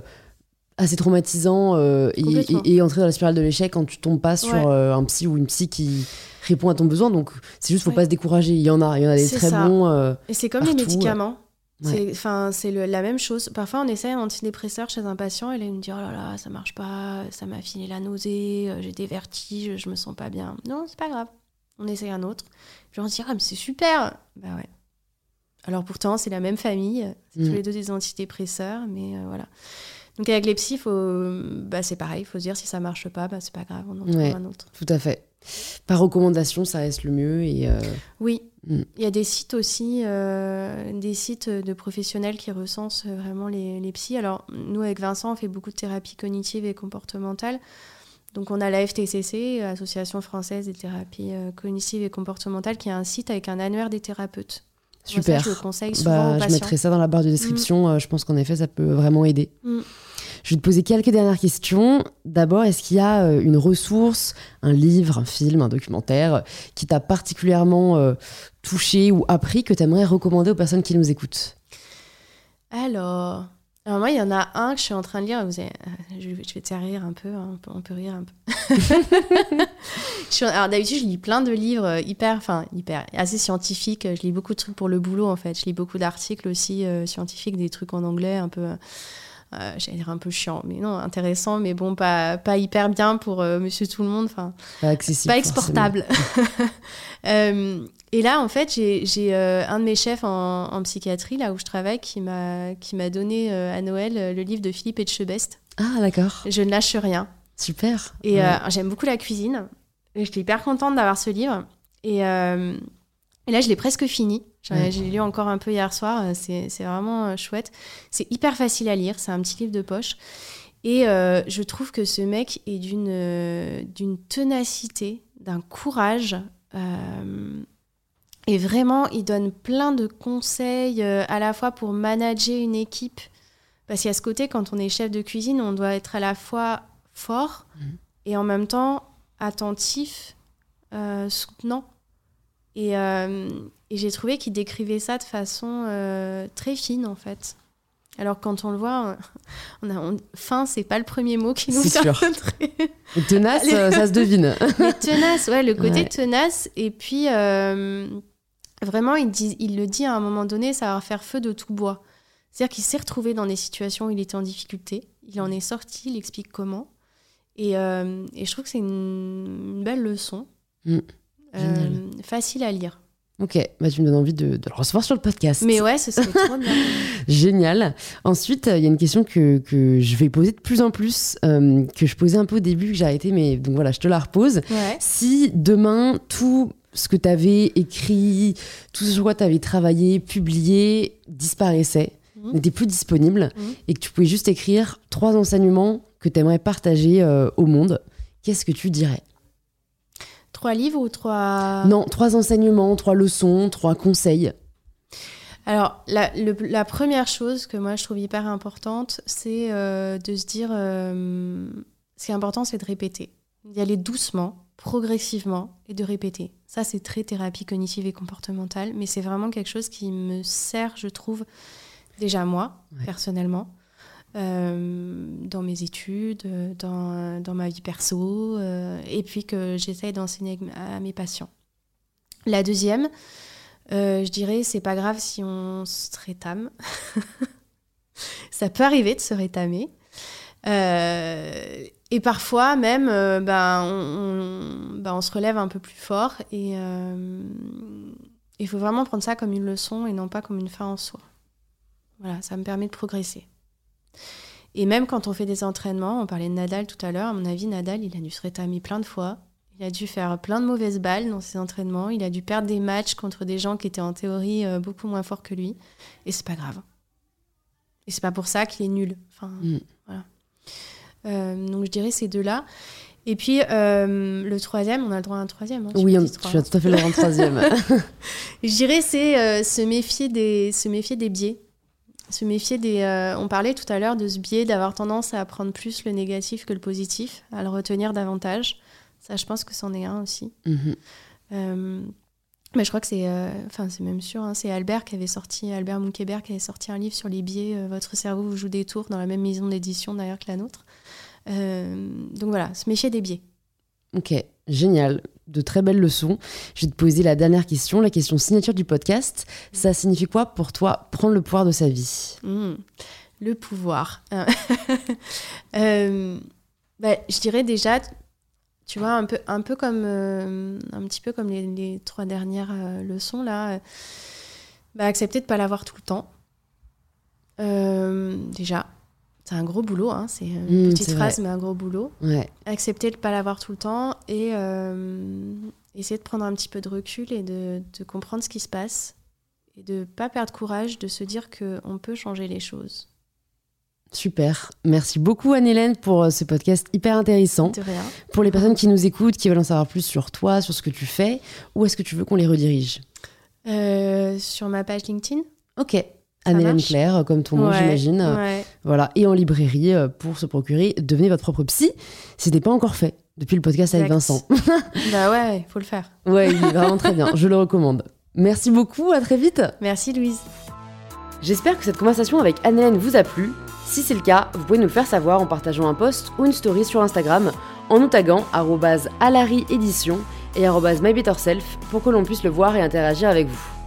assez traumatisant euh, et, Complètement. et- et entrer dans la spirale de l'échec quand tu tombes pas sur Ouais. euh, un psy ou une psy qui répond à ton besoin. Donc c'est juste, faut Ouais. pas se décourager. Il y en a, il y en a des très ça. bons. euh, Et c'est comme Partout, les médicaments. ouais. C'est, la même chose. Parfois, on essaye un antidépresseur chez un patient et là, il me dit Oh là là, ça marche pas, ça m'a filé la nausée, euh, j'ai des vertiges, je me sens pas bien. Non, c'est pas grave. On essaye un autre. Puis on se dit Ah, mais c'est super Bah ouais. Alors pourtant, c'est la même famille, c'est Mm. tous les deux des antidépresseurs, mais euh, voilà. Donc avec les psys, faut, bah, c'est pareil, il faut se dire si ça marche pas, bah, c'est pas grave, on en trouve Ouais. un autre. tout à fait. Par recommandation, ça reste le mieux. Et euh, Oui, Mm. il y a des sites aussi, euh, des sites de professionnels qui recensent vraiment les, les psys. Alors, nous, avec Vincent, on fait beaucoup de thérapie cognitive et comportementale. Donc, on a la FTCC, Association française des thérapies euh, cognitives et comportementales, qui a un site avec un annuaire des thérapeutes. Moi, ça, super. je le conseille souvent Bah, aux je mettrai ça dans la barre de description. Euh, je pense qu'en effet, ça peut vraiment aider. Mm. Je vais te poser quelques dernières questions. D'abord, est-ce qu'il y a euh, une ressource, un livre, un film, un documentaire euh, qui t'a particulièrement euh, touché ou appris que tu aimerais recommander aux personnes qui nous écoutent? Alors, alors moi, il y en a un que je suis en train de lire. Vous avez- je, vais te faire rire un peu, hein, on, peut, on peut rire un peu. <laughs> Je alors d'habitude, je lis plein de livres hyper, enfin hyper, assez scientifiques. Je lis beaucoup de trucs pour le boulot en fait. Je lis beaucoup d'articles aussi euh, scientifiques, des trucs en anglais, un peu, euh, j'allais dire un peu chiant, mais non, intéressant, mais bon, pas, pas hyper bien pour euh, Monsieur Tout le Monde. Enfin, Pas accessible. pas exportable. <laughs> Euh, et là, en fait, j'ai euh, un de mes chefs en, en psychiatrie, là où je travaille, qui m'a donné euh, à Noël euh, le livre de Philippe Etchebest. Ah, d'accord. Je ne lâche rien. Super. Et Ouais. euh, j'aime beaucoup la cuisine. J'étais hyper contente d'avoir ce livre. Et, euh, et là, je l'ai presque fini. J'ai lu encore un peu hier soir. Euh, C'est vraiment euh, chouette. C'est hyper facile à lire. C'est un petit livre de poche. Et euh, je trouve que ce mec est d'une euh, d'une ténacité, d'un courage. euh, et vraiment, il donne plein de conseils à la fois pour manager une équipe. Parce qu'il y a ce côté, quand on est chef de cuisine, on doit être à la fois fort Mhm. et en même temps attentif, soutenant. Et, et j'ai trouvé qu'il décrivait ça de façon euh, très fine, en fait. Alors, quand on le voit, on <laughs> a, on- fin, c'est pas le premier mot qui nous vient. Et tenace, Allez. euh, ça se devine. <laughs> mais tenace, ouais, le côté Ouais. tenace. Et puis, euh, vraiment, il, dit, il le dit à un moment donné, ça va faire feu de tout bois. C'est-à-dire qu'il s'est retrouvé dans des situations où il était en difficulté. Il en est sorti, il explique comment. Et, euh, et je trouve que c'est une, une belle leçon. Mm. Euh, facile à lire. Ok, bah, tu me donnes envie de, de le recevoir sur le podcast. Mais ouais, ce serait trop bien. <laughs> Génial. Ensuite, euh, il y a une question que, que je vais poser de plus en plus, euh, que je posais un peu au début, que j'ai arrêté, mais donc voilà, je te la repose. Ouais. Si demain, tout ce que tu avais écrit, tout ce sur quoi tu avais travaillé, publié, disparaissait, Mhm. n'était plus disponible, Mhm. et que tu pouvais juste écrire trois enseignements que tu aimerais partager euh, au monde, qu'est-ce que tu dirais? Trois livres ou trois... Non, trois enseignements, trois leçons, trois conseils. Alors, la, le- la première chose que moi je trouve hyper importante, c'est euh, de se dire euh, ce qui est important, c'est de répéter. D'y aller doucement, progressivement et de répéter. Ça, c'est très thérapie cognitive et comportementale, mais c'est vraiment quelque chose qui me sert, je trouve, déjà moi, Ouais. personnellement, dans mes études, euh, dans, dans ma vie perso, euh, et puis que j'essaye d'enseigner à mes patients. La deuxième, euh, je dirais, c'est pas grave si on se rétame. <laughs> Ça peut arriver de se rétamer. Euh, et parfois, même, euh, ben, on, ben, on se relève un peu plus fort. Et euh, il faut vraiment prendre ça comme une leçon et non pas comme une fin en soi. Voilà, ça me permet de progresser. Et même quand on fait des entraînements, on parlait de Nadal tout à l'heure, à mon avis, Nadal, il a dû se rétamer plein de fois. Il a dû faire plein de mauvaises balles dans ses entraînements. Il a dû perdre des matchs contre des gens qui étaient en théorie euh, beaucoup moins forts que lui. Et c'est pas grave. Et c'est pas pour ça qu'il est nul. Enfin, Mm. voilà. Euh, donc je dirais ces deux-là. Et puis euh, le troisième, on a le droit à un troisième. hein, Oui, tu on- as tout à fait le droit en troisième. <laughs> Je dirais c'est euh, se méfier des se méfier des biais. Se méfier des. euh, on parlait tout à l'heure de ce biais d'avoir tendance à prendre plus le négatif que le positif, à le retenir davantage. Ça, je pense que c'en est un aussi. Mhm. Euh, Mais je crois que c'est, enfin c'est même sûr, hein, c'est Albert qui avait sorti, Albert Moukébert qui avait sorti un livre sur les biais. Votre cerveau vous joue des tours dans la même maison d'édition d'ailleurs que la nôtre. donc voilà, se méfier des biais. Ok, génial. De très belles leçons. Je vais te poser la dernière question, la question signature du podcast. Ça signifie quoi pour toi prendre le pouvoir de sa vie? Mmh. Le pouvoir. <laughs> euh, bah, je dirais déjà, tu vois, un peu, un peu comme, euh, un petit peu comme les, trois dernières euh, leçons là, euh, bah, accepter de ne pas l'avoir tout le temps. déjà, c'est un gros boulot, hein, c'est une mmh, petite phrase, mais un gros boulot. Accepter de ne pas l'avoir tout le temps et essayer de prendre un petit peu de recul et de, de comprendre ce qui se passe et de ne pas perdre courage, de se dire qu'on peut changer les choses. Super. Merci beaucoup Anne-Hélène pour euh, ce podcast hyper intéressant. De rien. Pour les personnes qui nous écoutent, qui veulent en savoir plus sur toi, sur ce que tu fais, où est-ce que tu veux qu'on les redirige? Euh, Sur ma page LinkedIn. Ok. Anne-Hélène Claire, euh, comme ton nom, j'imagine. Voilà. Et en librairie, pour se procurer, devenez votre propre psy. Si ce n'est pas encore fait depuis le podcast avec Vincent. <laughs> bah ouais, il faut le faire. Ouais, il est vraiment très bien. Je le recommande. Merci beaucoup, à très vite. Merci Louise. J'espère que cette conversation avec Anne-Hélène vous a plu. Si c'est le cas, vous pouvez nous le faire savoir en partageant un post ou une story sur Instagram en nous taguant @alariedition et @mybetterself pour que l'on puisse le voir et interagir avec vous.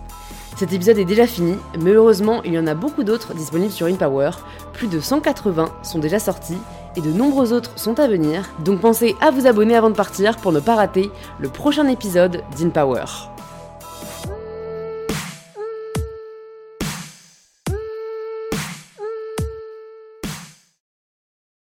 Cet épisode est déjà fini, mais heureusement, il y en a beaucoup d'autres disponibles sur InPower. Plus de 180 sont déjà sortis et de nombreux autres sont à venir, donc pensez à vous abonner avant de partir pour ne pas rater le prochain épisode d'InPower.